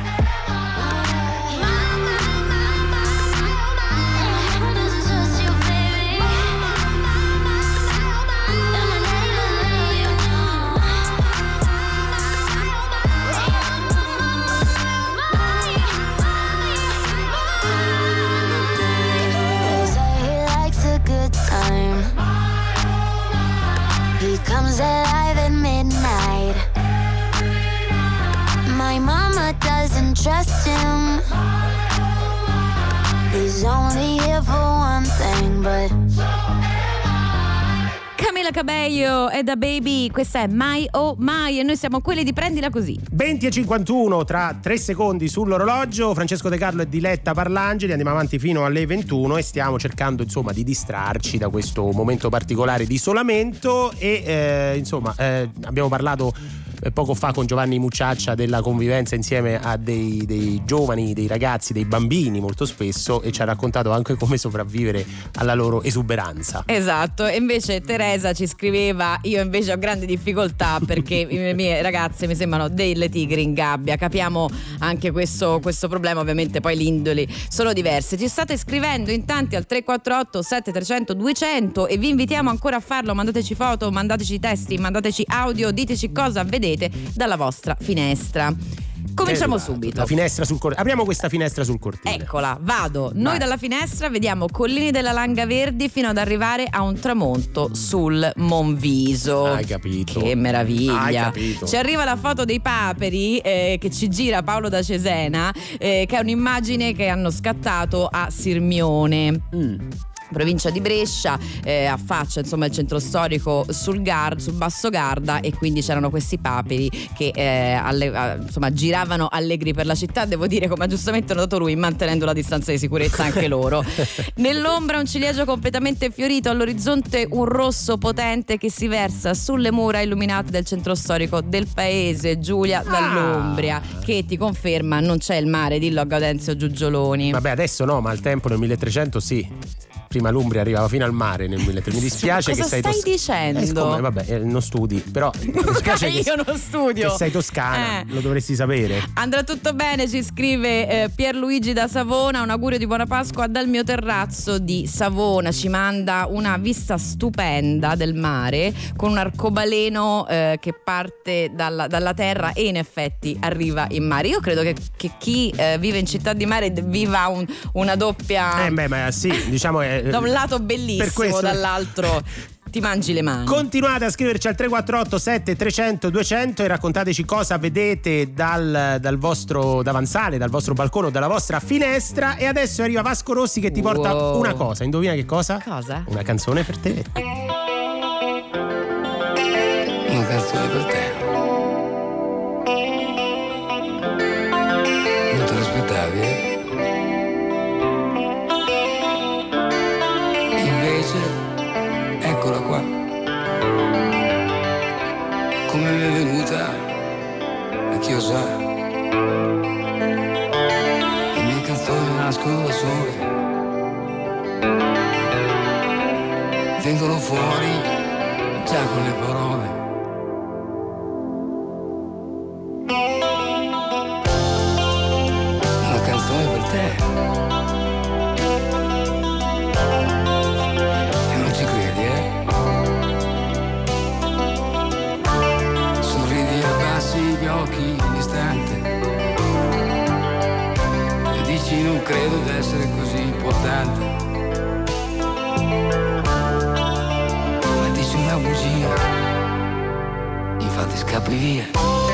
Cabello e da Baby, questa è Mai o Mai e noi siamo quelli di Prendila Così. 20 e 51 tra 3 secondi sull'orologio. Francesco De Carlo e Diletta Parlangeli. Andiamo avanti fino alle 21 e stiamo cercando insomma di distrarci da questo momento particolare di isolamento. E eh, insomma, eh, abbiamo parlato poco fa con Giovanni Mucciaccia della convivenza insieme a dei, dei giovani, dei ragazzi, dei bambini molto spesso e ci ha raccontato anche come sopravvivere alla loro esuberanza. Esatto, e invece Teresa ci scriveva: Io invece ho grandi difficoltà perché le mie ragazze mi sembrano delle tigri in gabbia. Capiamo anche questo, questo problema, ovviamente poi le indoli sono diverse. Ci state scrivendo in tanti al 348 7300 200 e vi invitiamo ancora a farlo. Mandateci foto, mandateci testi, mandateci audio, diteci cosa vedete dalla vostra finestra. Cominciamo Eh, subito. La finestra sul cortile. Apriamo questa finestra sul cortile. Eccola, vado. Noi Vai. dalla finestra vediamo collini della Langa Verdi fino ad arrivare a un tramonto sul Monviso. Hai capito. Che meraviglia. Hai capito. Ci arriva la foto dei paperi eh, che ci gira Paolo da Cesena, eh, che è un'immagine che hanno scattato a Sirmione. Mm. Provincia di Brescia, eh, affaccia insomma il centro storico sul, Gar- sul Basso Garda e quindi c'erano questi paperi che eh, alle- eh, insomma giravano allegri per la città, devo dire come ha giustamente notato lui, mantenendo la distanza di sicurezza anche loro. Nell'ombra un ciliegio completamente fiorito, all'orizzonte un rosso potente che si versa sulle mura illuminate del centro storico del paese, Giulia dall'Umbria, che ti conferma non c'è il mare, dillo a Gaudenzio Giugioloni. Vabbè, adesso no, ma al tempo nel 1300 sì. Prima l'Umbria arrivava fino al mare nel 1300. Mi dispiace Cosa che sei stai tos- dicendo? Eh, siccome, vabbè, eh, non studi, però mi dispiace che, Io non studio. che sei toscana, Eh. lo dovresti sapere. Andrà tutto bene, ci scrive eh, Pierluigi da Savona. Un augurio di buona Pasqua dal mio terrazzo di Savona. Ci manda una vista stupenda del mare con un arcobaleno eh, che parte dalla, dalla terra e in effetti arriva in mare. Io credo che, che chi eh, vive in città di mare viva un- una doppia. Eh beh, ma sì, diciamo è da un lato bellissimo, questo- dall'altro ti mangi le mani. Continuate a scriverci al 348 7300 200 e raccontateci cosa vedete dal, dal vostro davanzale, dal vostro balcone o dalla vostra finestra. E adesso arriva Vasco Rossi che ti porta Wow. una cosa. Indovina che cosa? Cosa? Una canzone per te. Una canzone per te venuta, a chi lo sa. Le mie canzoni nascono da sole. Vengono fuori già con le parole. credo di essere così importante. Ma dici una bugia, infatti scappi via.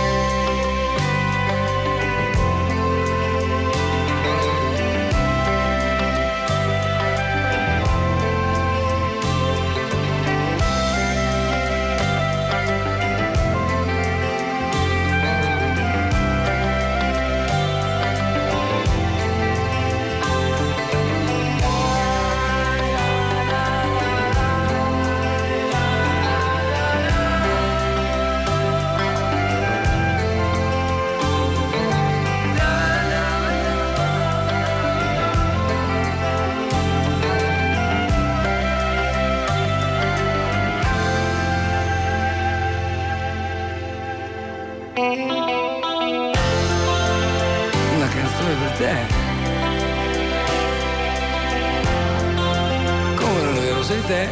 Te.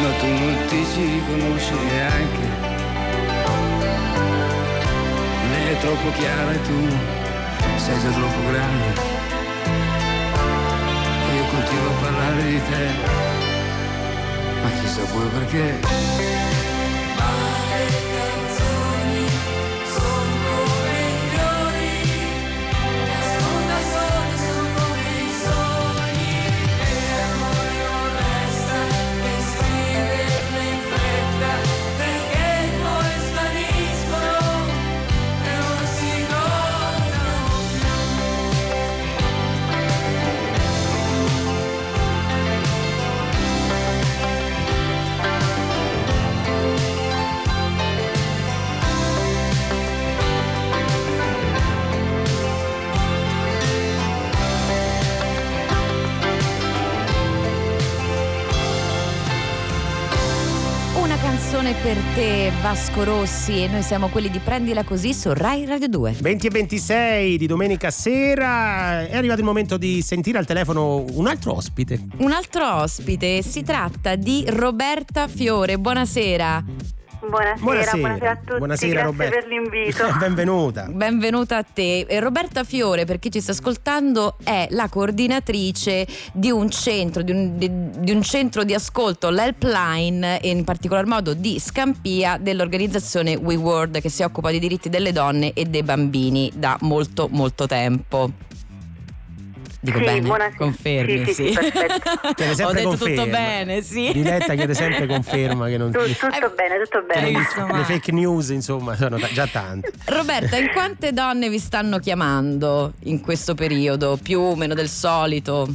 Ma tu non ti ci riconosci neanche. Lei è troppo chiara e tu sei già troppo grande. Io continuo a parlare di te. Ma chissà pure perché. Canzone per te, Vasco Rossi, e noi siamo quelli di Prendila Così su Rai Radio 2. 20 e 26 di domenica sera è arrivato il momento di sentire al telefono un altro ospite. Un altro ospite, si tratta di Roberta Fiore. Buonasera. Buonasera, Buonasera. buonasera, a tutti. Buonasera, Grazie Roberta. per l'invito. Benvenuta. Benvenuta a te. E Roberta Fiore, per chi ci sta ascoltando, è la coordinatrice di un centro, di un, di- di un centro di ascolto, l'Helpline, e in particolar modo di Scampia, dell'organizzazione We World, che si occupa dei diritti delle donne e dei bambini da molto, molto tempo. Dico Sì, bene? buonasera. Confermi, Sì, sì, sì, perfetto. Chiede Ho sempre detto conferma. tutto bene, sì. Diletta chiede sempre conferma che non Tu- tutto bene, tutto bene. le, insomma. le fake news insomma sono ta- già tante. Roberta, in quante donne vi stanno chiamando in questo periodo? Più o meno del solito?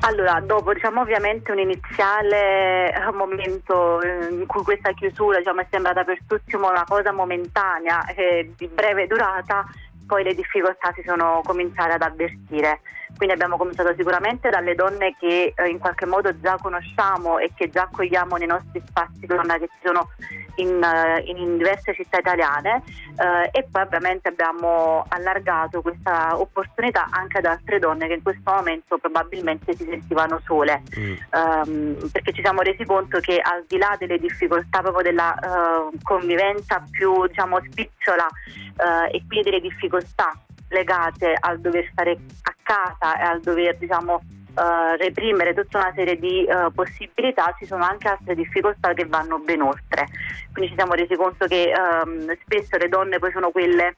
Allora, dopo diciamo ovviamente un iniziale eh, momento eh, in cui questa chiusura diciamo, è sembrata per tutti una cosa momentanea e di breve durata, poi le difficoltà si sono cominciate ad avvertire. Quindi abbiamo cominciato sicuramente dalle donne che eh, in qualche modo già conosciamo e che già accogliamo nei nostri spazi donna che ci sono in, eh, in diverse città italiane. Eh, e poi ovviamente abbiamo allargato questa opportunità anche ad altre donne che in questo momento probabilmente si sentivano sole. Ehm, perché ci siamo resi conto che al di là delle difficoltà proprio della eh, convivenza più diciamo spicciola eh, e quindi delle difficoltà legate al dover stare a casa e al dover diciamo eh, reprimere tutta una serie di eh, possibilità ci sono anche altre difficoltà che vanno ben oltre quindi ci siamo resi conto che ehm, spesso le donne poi sono quelle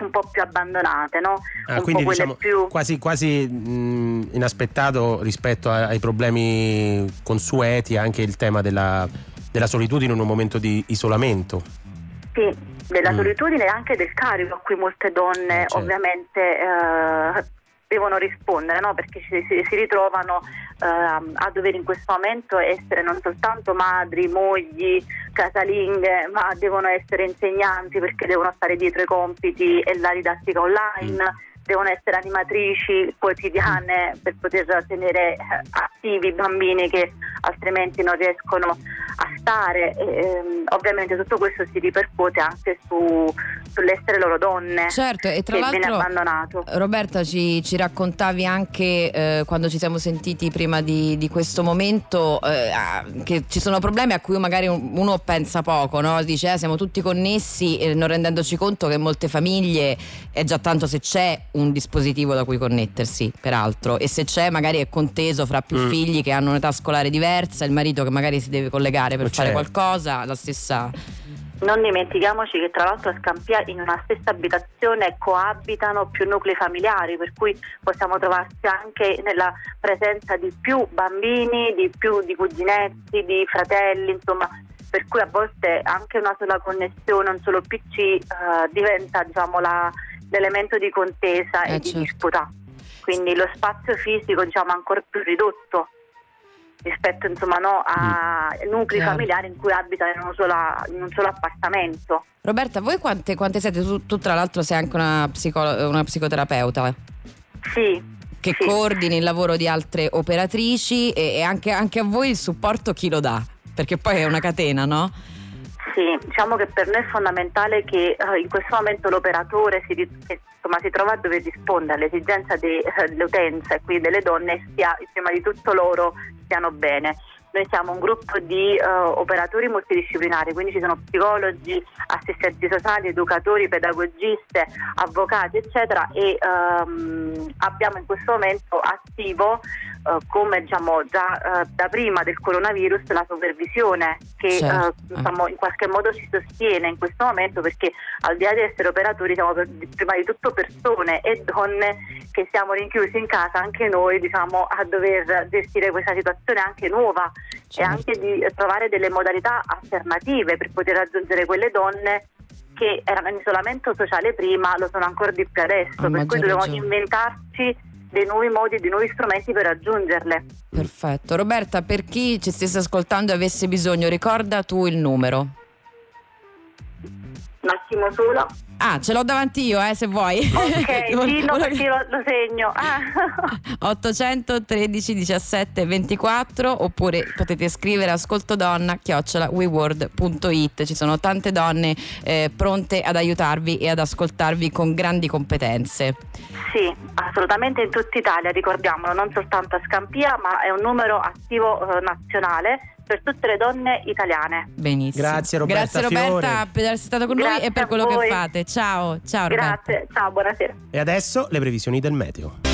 un po' più abbandonate no? Ah, quindi diciamo più quasi, quasi mh, inaspettato rispetto a- ai problemi consueti anche il tema della, della solitudine in un momento di isolamento. Sì, della Mm. solitudine e anche del carico a cui molte donne Eh, certo. ovviamente eh, devono rispondere, no? perché si, si- ritrovano ehm, a dover in questo momento essere non soltanto madri, mogli, casalinghe, ma devono essere insegnanti perché devono stare dietro i compiti e la didattica online. Mm. Devono essere animatrici quotidiane per poter tenere eh, attivi i bambini che altrimenti non riescono a stare. E, ehm, ovviamente tutto questo si ripercuote anche su- sull'essere loro donne Certo, e tra l'altro abbandonato. Roberta ci, ci raccontavi anche eh, quando ci siamo sentiti prima di, di questo momento eh, che ci sono problemi a cui magari un- uno pensa poco, no? dice eh, siamo tutti connessi e non rendendoci conto che in molte famiglie è già tanto se c'è un dispositivo da cui connettersi, peraltro, e se c'è magari è conteso fra più Mm. figli che hanno un'età scolare diversa, il marito che magari si deve collegare per Oh, fare certo. qualcosa, la stessa... Non dimentichiamoci che tra l'altro a Scampia in una stessa abitazione coabitano più nuclei familiari, per cui possiamo trovarsi anche nella presenza di più bambini, di più di cuginetti, di fratelli, insomma, per cui a volte anche una sola connessione, un solo PC eh, diventa diciamo, la- l'elemento di contesa Eh, e di certo. disputa. Quindi lo spazio fisico diciamo, ancora più ridotto rispetto insomma, no, a nuclei Chiaro. familiari in cui abitano in, in un solo appartamento. Roberta, voi quante, quante siete? Tu, tu, tra l'altro sei anche una, psicolo- una psicoterapeuta Sì, che sì. coordini il lavoro di altre operatrici e, e anche, anche a voi il supporto chi lo dà? Perché poi è una catena, no? Sì, diciamo che per noi è fondamentale che eh, in questo momento l'operatore si, insomma, si trova a dover rispondere all'esigenza de- eh, dell'utenza e quindi delle donne sia prima di tutto loro stiano bene. Noi siamo un gruppo di eh, operatori multidisciplinari, quindi ci sono psicologi, assistenti sociali, educatori, pedagogiste, avvocati, eccetera, e ehm, abbiamo in questo momento attivo, eh, come diciamo già eh, da prima del coronavirus, la supervisione che Certo, eh, eh. diciamo, in qualche modo ci sostiene in questo momento perché al di là di essere operatori siamo per- prima di tutto persone e donne che siamo rinchiusi in casa anche noi diciamo a dover gestire questa situazione anche nuova e Certo. anche di trovare delle modalità alternative per poter raggiungere quelle donne che erano in isolamento sociale prima, lo sono ancora di più adesso, A per cui dobbiamo inventarci dei nuovi modi, dei nuovi strumenti per raggiungerle. Perfetto. Roberta, per chi ci stesse ascoltando e avesse bisogno, ricorda tu il numero. Un attimo solo. Ah, ce l'ho davanti io, eh, se vuoi. Ok, no, perché lo, lo segno. Ah. 813 17 24 oppure potete scrivere ascoltodonna chiocciola ci sono tante donne eh, pronte ad aiutarvi e ad ascoltarvi con grandi competenze Sì, assolutamente in tutta Italia, ricordiamolo, non soltanto a Scampia, ma è un numero attivo eh, nazionale per tutte le donne italiane. benissimo Grazie, Roberta grazie Roberta Fiore. per essere stata con noi Grazie e per quello che fate ciao ciao Roberta Grazie, ciao, buonasera. E adesso le previsioni del meteo.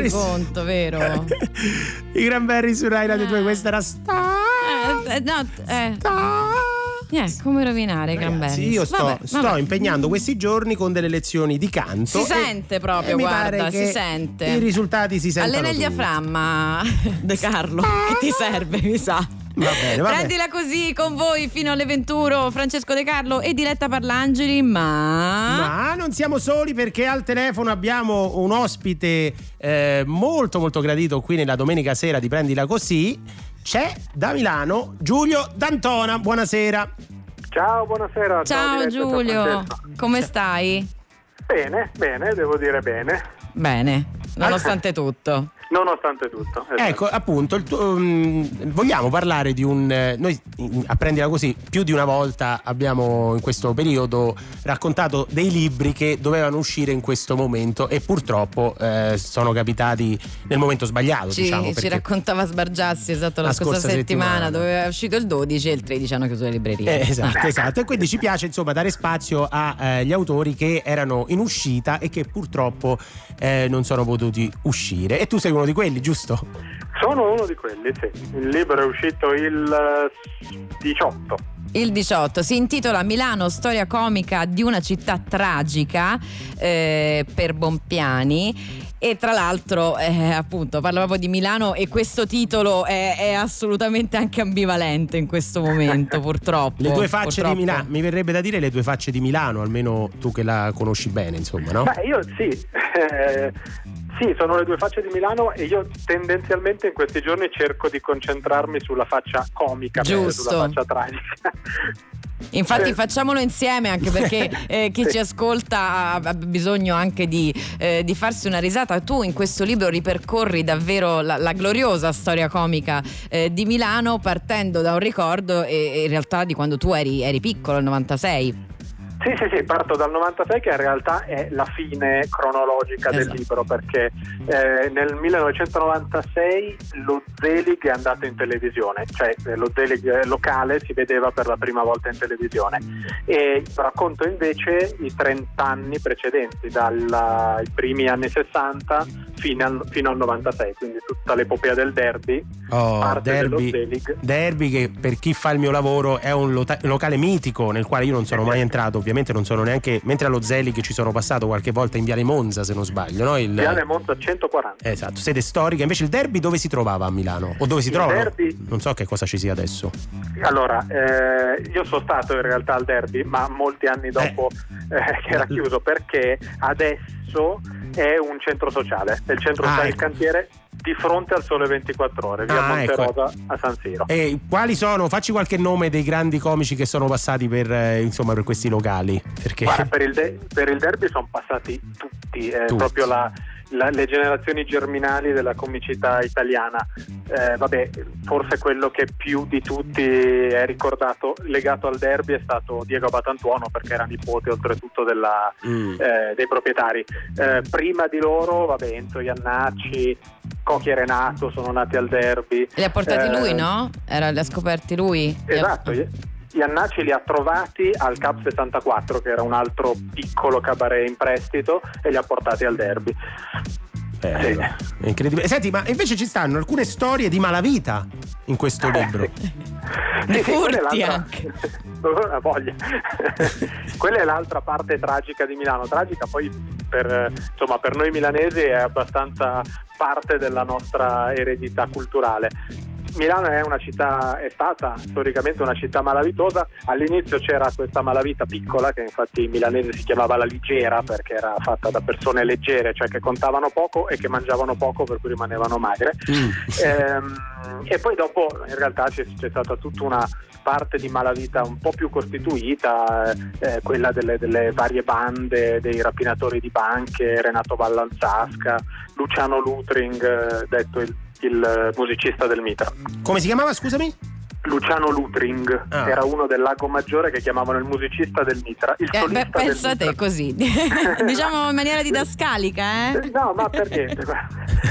Rendi conto, vero? I Cranberries su Rai Radio 2, questa era sta. Eh, eh, no, eh. Eh, come rovinare i Ragazzi, io sto, Vabbè, sto vabbè. impegnando questi giorni con delle lezioni di canto. Si e- sente proprio, guarda, si sente. I risultati si sentono. Allena il diaframma, De Carlo, che ti serve, mi sa. Va bene, va bene. Prendila così con voi fino alle 21, Francesco De Carlo e Diletta Parlangeli, ma... Ma non siamo soli perché al telefono abbiamo un ospite eh, molto molto gradito qui nella domenica sera di Prendila Così. C'è da Milano Giulio D'Antona. Buonasera. Ciao, buonasera. Ciao ciao Giulio, Francesco. come stai? Bene, bene, devo dire bene, Bene, nonostante tutto. Nonostante tutto. esatto. Ecco, appunto, il tuo- mm, vogliamo parlare di un. eh, noi mm, a prendila così, più di una volta abbiamo in questo periodo raccontato dei libri che dovevano uscire in questo momento e purtroppo eh, sono capitati nel momento sbagliato. Ci, diciamo, ci raccontava Sbargiassi esatto la, La scorsa, scorsa settimana, settimana. dove è uscito il 12 e il 13 hanno chiuso le librerie. Eh, esatto, esatto. E quindi ci piace insomma dare spazio agli autori che erano in uscita e che purtroppo eh, non sono potuti uscire. E tu sei uno di quelli, giusto? Sono uno di quelli, sì. Il libro è uscito il eh, 18. Il 18 si intitola Milano, storia comica di una città tragica eh, per Bompiani. E tra l'altro, eh, appunto, parla proprio di Milano e questo titolo è, è assolutamente anche ambivalente in questo momento, purtroppo. Le due facce Purtroppo. di Milano, mi verrebbe da dire le due facce di Milano, almeno tu che la conosci bene, insomma, no? Ma io sì, eh, sì, sono le due facce di Milano e io tendenzialmente in questi giorni cerco di concentrarmi sulla faccia comica, Giusto. sulla faccia tragica. Infatti Eh. facciamolo insieme anche perché eh, chi Sì. ci ascolta ha, ha bisogno anche di, eh, di farsi una risata. Tu in questo libro ripercorri davvero la, la gloriosa storia comica eh, di Milano partendo da un ricordo e, e in realtà di quando tu eri, eri piccolo, il 96. Sì, sì, sì, parto dal 96 che in realtà è la fine cronologica del Esatto. libro perché eh, nel 1996 lo Zelig è andato in televisione, cioè eh, lo Zelig locale si vedeva per la prima volta in televisione. E racconto invece i 30 anni precedenti, dai primi anni 60 fino al, fino al 96, quindi tutta l'epopea del derby, Oh, derby, derby che per chi fa il mio lavoro è un lota- locale mitico nel quale io non sono mai entrato, ovviamente non sono neanche, mentre allo Zelig ci sono passato qualche volta in Viale Monza se non sbaglio, no? Il, Viale Monza 140. Esatto, sede storica, invece il derby dove si trovava a Milano? O dove si trova? derby- Non so che cosa ci sia adesso. Allora, eh, io sono stato in realtà al derby, ma molti anni dopo eh, che era chiuso perché adesso è un centro sociale, è il centro Ah, sociale ecco. il cantiere di fronte al sole 24 ore, via Ah, ecco. Rosa a San Siro. E quali sono? Facci qualche nome dei grandi comici che sono passati per, eh, insomma, per questi locali. Perché Guarda, per il, de- per il derby sono passati tutti, eh, Tutti. proprio la- la- le generazioni germinali della comicità italiana. Eh, vabbè, forse quello che più di tutti è ricordato legato al derby è stato Diego Batantuono perché era nipote oltretutto della, Mm. eh, dei proprietari. Eh, prima di loro, vabbè, Enzo Iannacci, Cochi e Renato sono nati al derby. Li ha portati Eh, lui, no? Era, li ha scoperti lui? Li ha- Esatto, Iannacci li ha trovati al Cap 64, che era un altro piccolo cabaret in prestito, e li ha portati al derby. Bello, è incredibile. Senti, ma invece ci stanno alcune storie di malavita in questo Eh, libro. Di Sì, sì, quella è furti l'altra- anche. La voglia. quella è l'altra parte tragica di Milano. Tragica poi per, insomma, per noi milanesi è abbastanza parte della nostra eredità culturale. Milano è una città, è stata storicamente una città malavitosa. All'inizio c'era questa malavita piccola, che infatti in milanese si chiamava la Ligera perché era fatta da persone leggere, cioè che contavano poco e che mangiavano poco, per cui rimanevano magre. Mm. Ehm, e poi dopo in realtà c'è, c'è stata tutta una parte di malavita un po' più costituita, eh, quella delle, delle varie bande dei rapinatori di banche, Renato Vallanzasca, Luciano Lutring, eh, detto il, il musicista del Mitra. Come si chiamava, scusami? Luciano Lutring Ah. era uno del Lago Maggiore che chiamavano il musicista del Mitra. Il Eh, beh, pensa te così. diciamo in maniera didascalica, eh? No, ma per niente.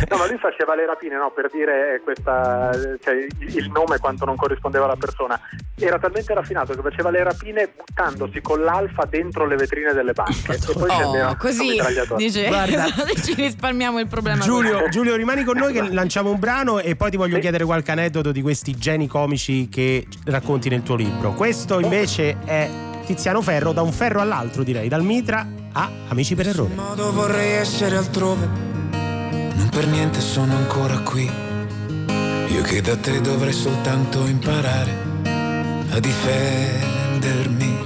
No, ma lui faceva le rapine, no, per dire questa, cioè, il nome quanto non corrispondeva alla persona. Era talmente raffinato che faceva le rapine buttandosi con l'alfa dentro le vetrine delle banche. E poi scendeva Oh, così dice, Guarda. ci risparmiamo il problema. Giulio, Giulio, rimani con noi che lanciamo un brano e poi ti voglio chiedere qualche aneddoto di questi geni comici che racconti nel tuo libro. Questo invece è Tiziano Ferro, da un ferro all'altro direi, dal Mitra a Amici per errore. modo vorrei essere altrove, non per niente sono ancora qui. Io che da te dovrei soltanto imparare a difendermi.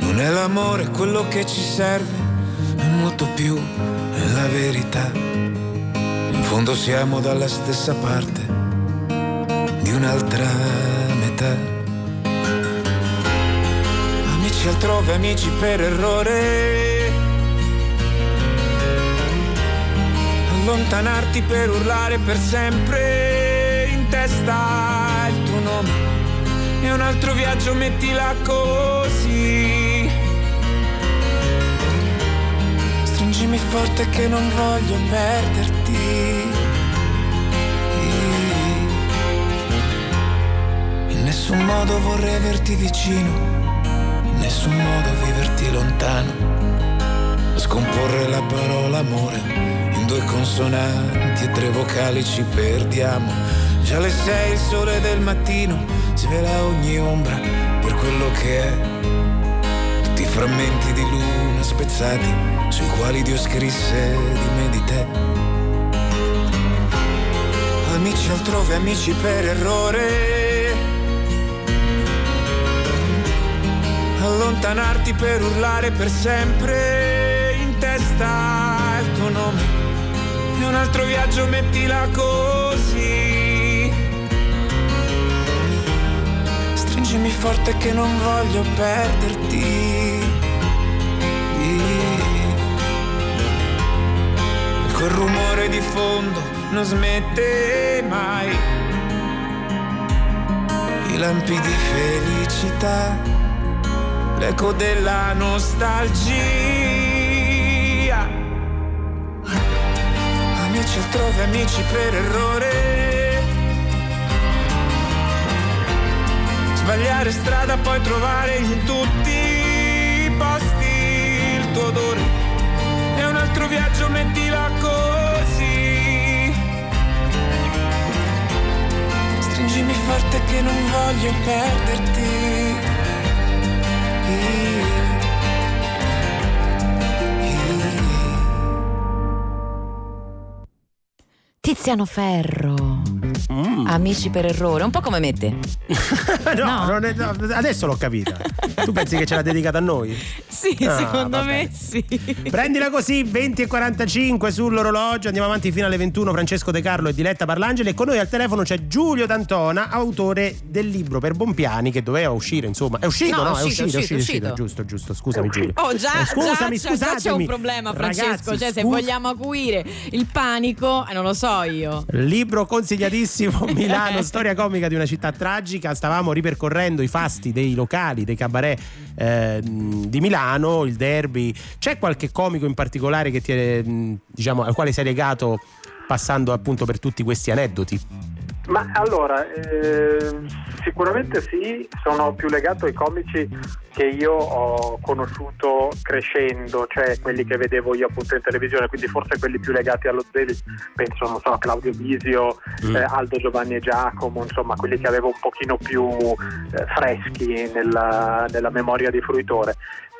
Non è l'amore quello che ci serve, è molto più, è la verità. In fondo siamo dalla stessa parte di un'altra metà. Amici altrove, amici per errore. Allontanarti per urlare per sempre in testa il tuo nome. E un altro viaggio mettila così. Stringimi forte che non voglio perderti. Nessun modo vorrei averti vicino, in nessun modo viverti lontano. Scomporre la parola amore in due consonanti e tre vocali ci perdiamo. Già alle sei il sole del mattino svela ogni ombra per quello che è. Tutti i frammenti di luna spezzati sui quali Dio scrisse di me e di te. Amici altrove, amici per errore. Allontanarti per urlare per sempre in testa il tuo nome. E un altro viaggio mettila così. Stringimi forte che non voglio perderti. Quel rumore di fondo non smette mai. I lampi di felicità, l'eco della nostalgia. Amici altrove, amici per errore. Sbagliare strada, poi trovare in tutti i posti il tuo odore. E un altro viaggio mettila così. Stringimi forte che non voglio perderti. here Tiziano Ferro. Amici per errore, un po' come mette. no, non è- no, adesso l'ho capita. tu pensi che ce l'ha dedicata a noi? Sì, Ah, secondo vabbè. me sì. Prendila così, 20 e 45 sull'orologio, andiamo avanti fino alle 21, Francesco De Carlo e Diletta Parlangeli e con noi al telefono c'è Giulio D'Antona, autore del libro per Bompiani che doveva uscire, insomma. È uscito, No, no? è uscito, è uscito, uscito, uscito. giusto, giusto, scusami Giulio. Oh già, Eh, scusami, già, già, c'è un problema Francesco, Ragazzi, cioè se scusa- vogliamo acuire il panico, eh, non lo so io. Libro consigliatissimo, Milano, storia comica di una città tragica. Stavamo ripercorrendo i fasti dei locali, dei cabaret eh, di Milano, il derby. C'è qualche comico in particolare che ti è, diciamo, al quale sei legato passando appunto per tutti questi aneddoti? Ma allora, eh, sicuramente sì, sono più legato ai comici che io ho conosciuto crescendo, cioè quelli che vedevo io appunto in televisione, quindi forse quelli più legati allo Zeli, penso non so, a Claudio Bisio, Mm. eh, Aldo Giovanni e Giacomo, insomma quelli che avevo un pochino più eh, freschi nella, nella memoria di fruitore.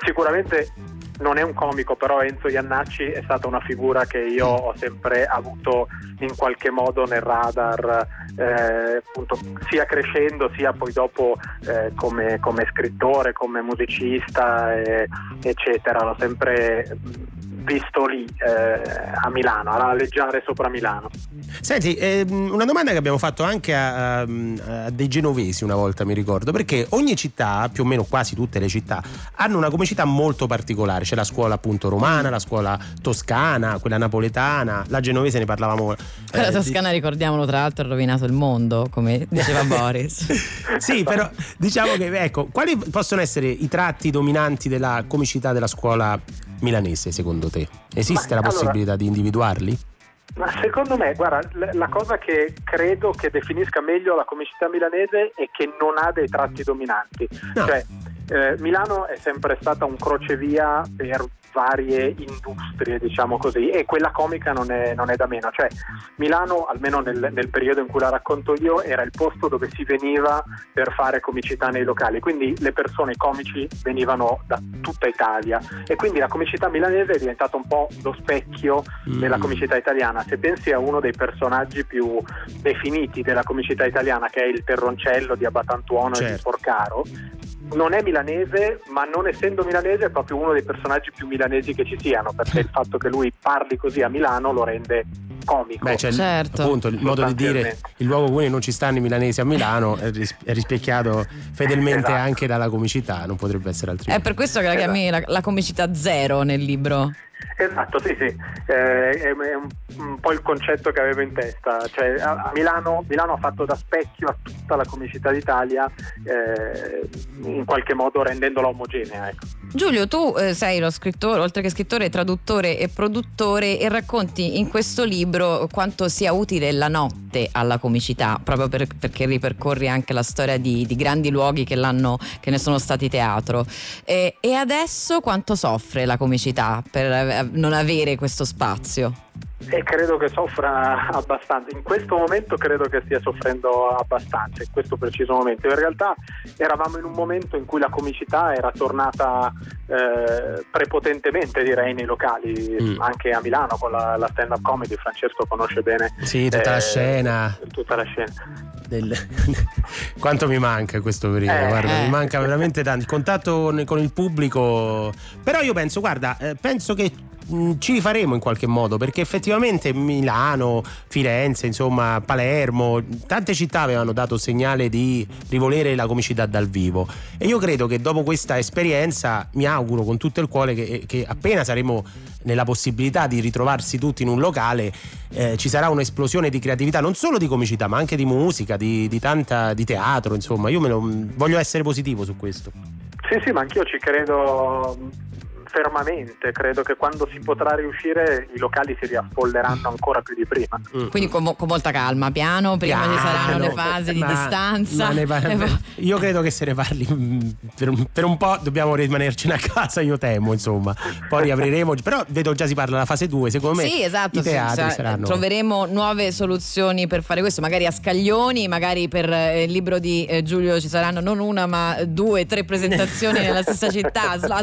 Sicuramente non è un comico, però Enzo Iannacci è stata una figura che io ho sempre avuto in qualche modo nel radar, eh, appunto, sia crescendo sia poi dopo eh, come, come scrittore, come musicista, eh, eccetera. L'ho sempre visto lì eh, a Milano, a alleggiare sopra Milano. Senti, ehm, una domanda che abbiamo fatto anche a, a- a dei genovesi una volta, mi ricordo, perché ogni città, più o meno quasi tutte le città, hanno una comicità molto particolare. C'è la scuola appunto romana, la scuola toscana, quella napoletana, la genovese ne parlavamo. Eh, di- toscana, ricordiamolo, tra l'altro ha rovinato il mondo, come diceva Boris. Sì, però diciamo che ecco, quali possono essere i tratti dominanti della comicità della scuola milanese, secondo te? Esiste Ma, la allora- possibilità di individuarli? Ma secondo me, guarda, la cosa che credo che definisca meglio la comicità milanese è che non ha dei tratti dominanti. Cioè, eh, Milano è sempre stata un crocevia per varie industrie, diciamo così, e quella comica non è, non è da meno. Cioè, Milano, almeno nel, nel periodo in cui la racconto io, era il posto dove si veniva per fare comicità nei locali, quindi le persone i comici venivano da tutta Italia e quindi la comicità milanese è diventata un po' lo specchio della comicità italiana. Se pensi a uno dei personaggi più definiti della comicità italiana, che è il Terroncello di Abbatantuono e di Certo. Porcaro, non è milanese, ma non essendo milanese è proprio uno dei personaggi più milanesi che ci siano, perché il fatto che lui parli così a Milano lo rende comico. Beh, cioè, Certo. appunto il modo di dire il luogo comune non ci stanno i milanesi a Milano è, ris- è rispecchiato fedelmente Esatto. anche dalla comicità, non potrebbe essere altrimenti. È per questo che la chiami la, la comicità zero nel libro. Esatto, sì, sì, Eh, è, è un, un po' il concetto che avevo in testa, cioè a Milano, Milano ha fatto da specchio a tutta la comicità d'Italia, eh, in qualche modo rendendola omogenea. Ecco. Giulio, tu eh, sei lo scrittore, oltre che scrittore, traduttore e produttore e racconti in questo libro quanto sia utile la notte alla comicità, proprio per- perché ripercorri anche la storia di, di grandi luoghi che, che ne sono stati teatro. E, e adesso quanto soffre la comicità per eh, non avere questo spazio? E credo che soffra abbastanza, in questo momento credo che stia soffrendo abbastanza, in questo preciso momento. In realtà eravamo in un momento in cui la comicità era tornata eh, prepotentemente direi nei locali, Mm. anche a Milano con la, la stand-up comedy, Francesco conosce bene Sì, tutta la eh, scena. Tutta la scena. del- Quanto mi manca questo periodo, Eh, guarda, eh. mi manca veramente tanto. Il contatto con- il pubblico. Però io penso, guarda, eh, penso che ci rifaremo in qualche modo perché effettivamente Milano, Firenze, insomma Palermo, tante città avevano dato segnale di rivolere la comicità dal vivo. E io credo che dopo questa esperienza mi auguro con tutto il cuore che, che appena saremo nella possibilità di ritrovarsi tutti in un locale eh, ci sarà un'esplosione di creatività non solo di comicità ma anche di musica, di, di tanta di teatro insomma. Io lo, voglio essere positivo su questo. Sì, sì, ma anch'io ci credo fermamente, credo che quando si potrà riuscire i locali si riaffolleranno ancora più di prima. Quindi con, mo- con molta calma, piano, prima ci saranno le Piano, fasi di ma- distanza. par- E poi- io credo che se ne parli mm, per un, per un po' dobbiamo rimanercene a casa io temo insomma. Poi riapriremo però vedo già si parla della fase 2 secondo me Sì, esatto, i sì, teatri sa- saranno troveremo nuove soluzioni per fare questo, magari a scaglioni, magari per eh, il libro di eh, Giulio ci saranno non una ma due, tre presentazioni nella stessa città, a sl- a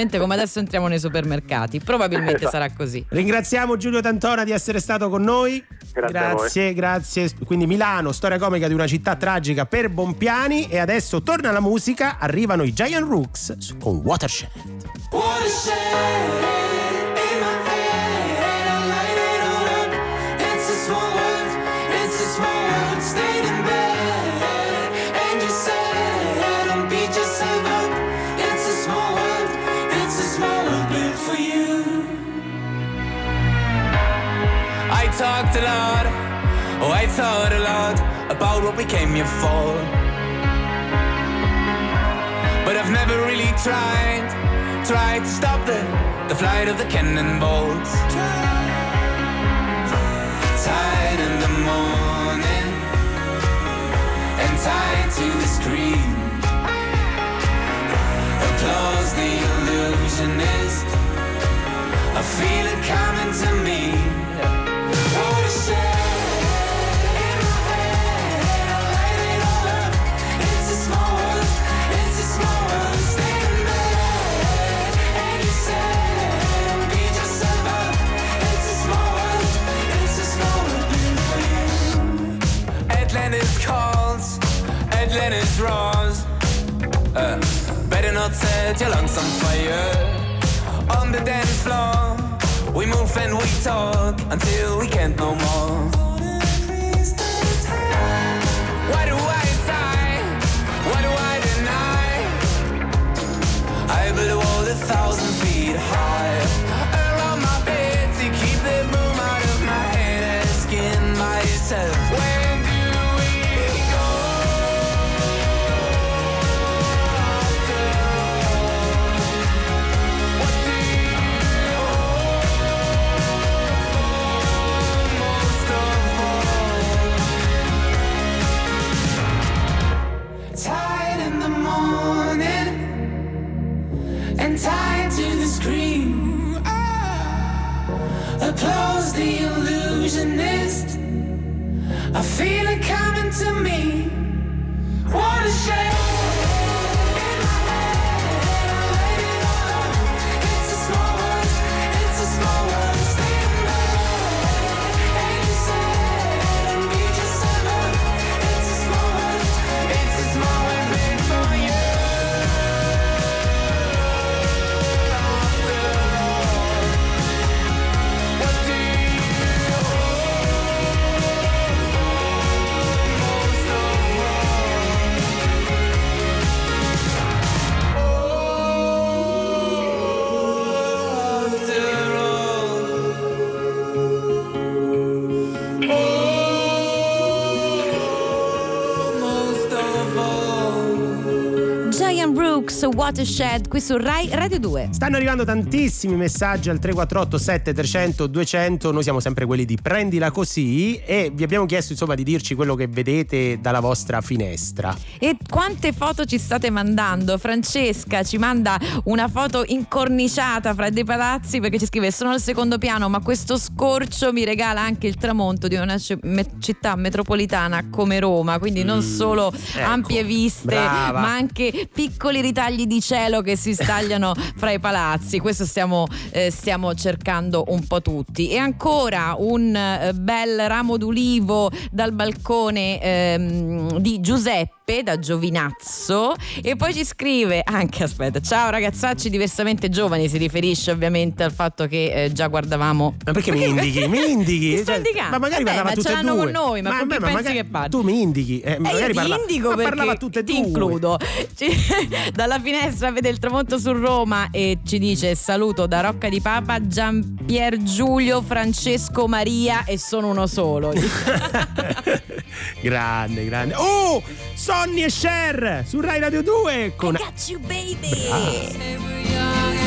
slot, giustamente come adesso entriamo nei supermercati, probabilmente Esatto. sarà così. Ringraziamo Giulio Tantona di essere stato con noi. Grazie grazie, grazie. Quindi Milano, storia comica di una città tragica per Bompiani e adesso torna la musica, arrivano i Giant Rooks con Watershed. I talked a lot, oh, I thought a lot about what we came here for. But I've never really tried, tried to stop the, the flight of the cannonballs. Tied in the morning and tied to the screen. Applause the illusionist. I feel it coming to me. Atlantis roars. Uh, better not set your lungs on fire. on the dance floor. We move and we talk until we can't no more. Watershed, qui su Rai Radio 2. Stanno arrivando tantissimi messaggi al 348 7300 200, noi siamo sempre quelli di prendila così e vi abbiamo chiesto insomma di dirci quello che vedete dalla vostra finestra. E quante foto ci state mandando? Francesca ci manda una foto incorniciata fra dei palazzi perché ci scrive sono al secondo piano ma questo scorcio mi regala anche il tramonto di una me- città metropolitana come Roma, quindi non Mm, solo ecco, ampie viste brava. ma anche piccoli ritagli di cielo che si stagliano fra i palazzi. Questo stiamo, eh, stiamo cercando un po' tutti. E ancora un eh, bel ramo d'ulivo dal balcone ehm, di Giuseppe da Giovinazzo e poi ci scrive anche aspetta ciao ragazzacci diversamente giovani si riferisce ovviamente al fatto che eh, già guardavamo Ma perché mi indichi? Mi sto Cioè, ma magari Vabbè, parlava ma tutte e due. con noi, ma chi vabbè, pensi magari- che parli? Tu mi indichi. Eh, e io ti parla- indico ma perché parlava tutte e ti due. includo Ci- dalla finestra vede il tramonto su Roma e ci dice saluto da Rocca di Papa Giampier Giulio Francesco Maria e sono uno solo grande, grande. Oh! Sonny e Cher su Rai Radio 2 con got you baby Say we're young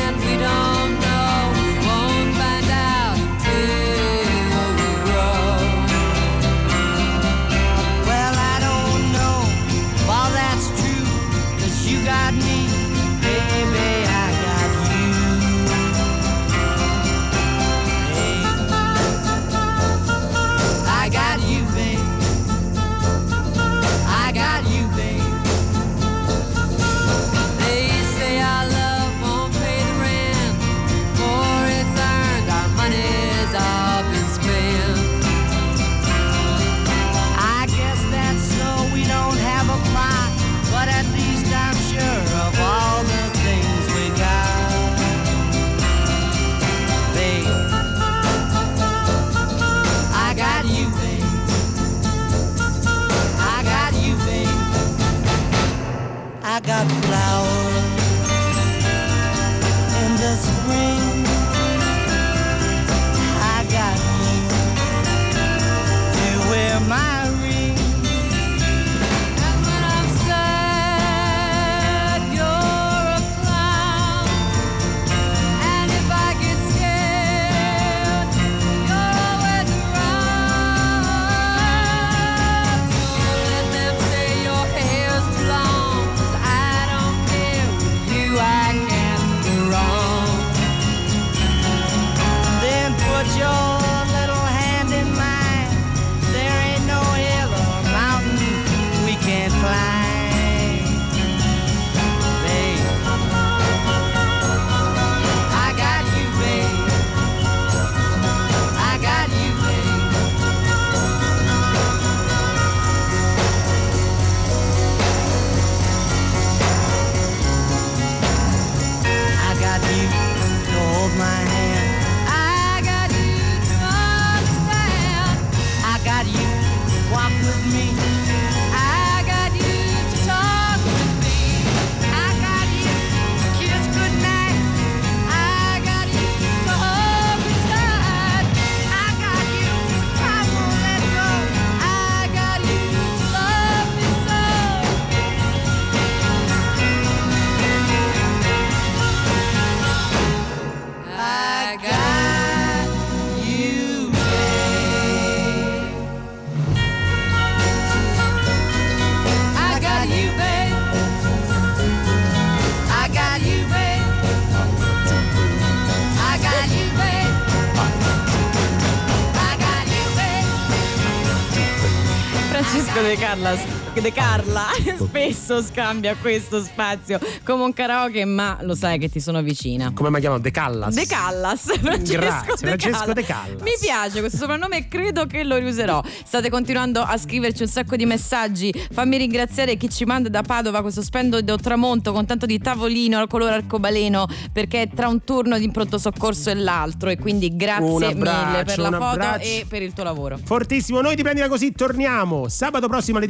De Carla spesso scambia questo spazio come un karaoke, ma lo sai che ti sono vicina. Come mi chiamano? De Callas. De Callas, Francesco, Grazie, De, Francesco Callas. De Callas. Mi piace questo soprannome e credo che lo riuserò. State continuando a scriverci un sacco di messaggi. Fammi ringraziare chi ci manda da Padova questo splendido tramonto con tanto di tavolino al colore arcobaleno perché è tra un turno di pronto soccorso e l'altro e quindi grazie mille per la foto abbraccio. e per il tuo lavoro. Fortissimo, noi di Prendila Così torniamo sabato prossimo alle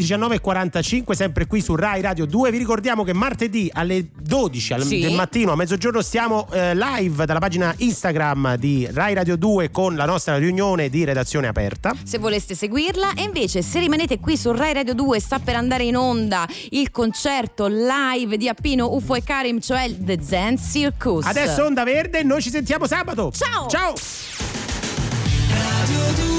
19.45 sempre qui su Rai Radio 2 vi ricordiamo che martedì alle 12 al- Sì. del mattino a mezzogiorno stiamo eh, live dalla pagina Instagram di Rai Radio 2 con la nostra riunione di redazione aperta. Se voleste seguirla. E invece se rimanete qui su Rai Radio 2 sta per andare in onda il concerto live di Appino Ufo e Karim cioè il The Zen Circus. Adesso Onda Verde noi ci sentiamo sabato. Ciao. Ciao. Radio 2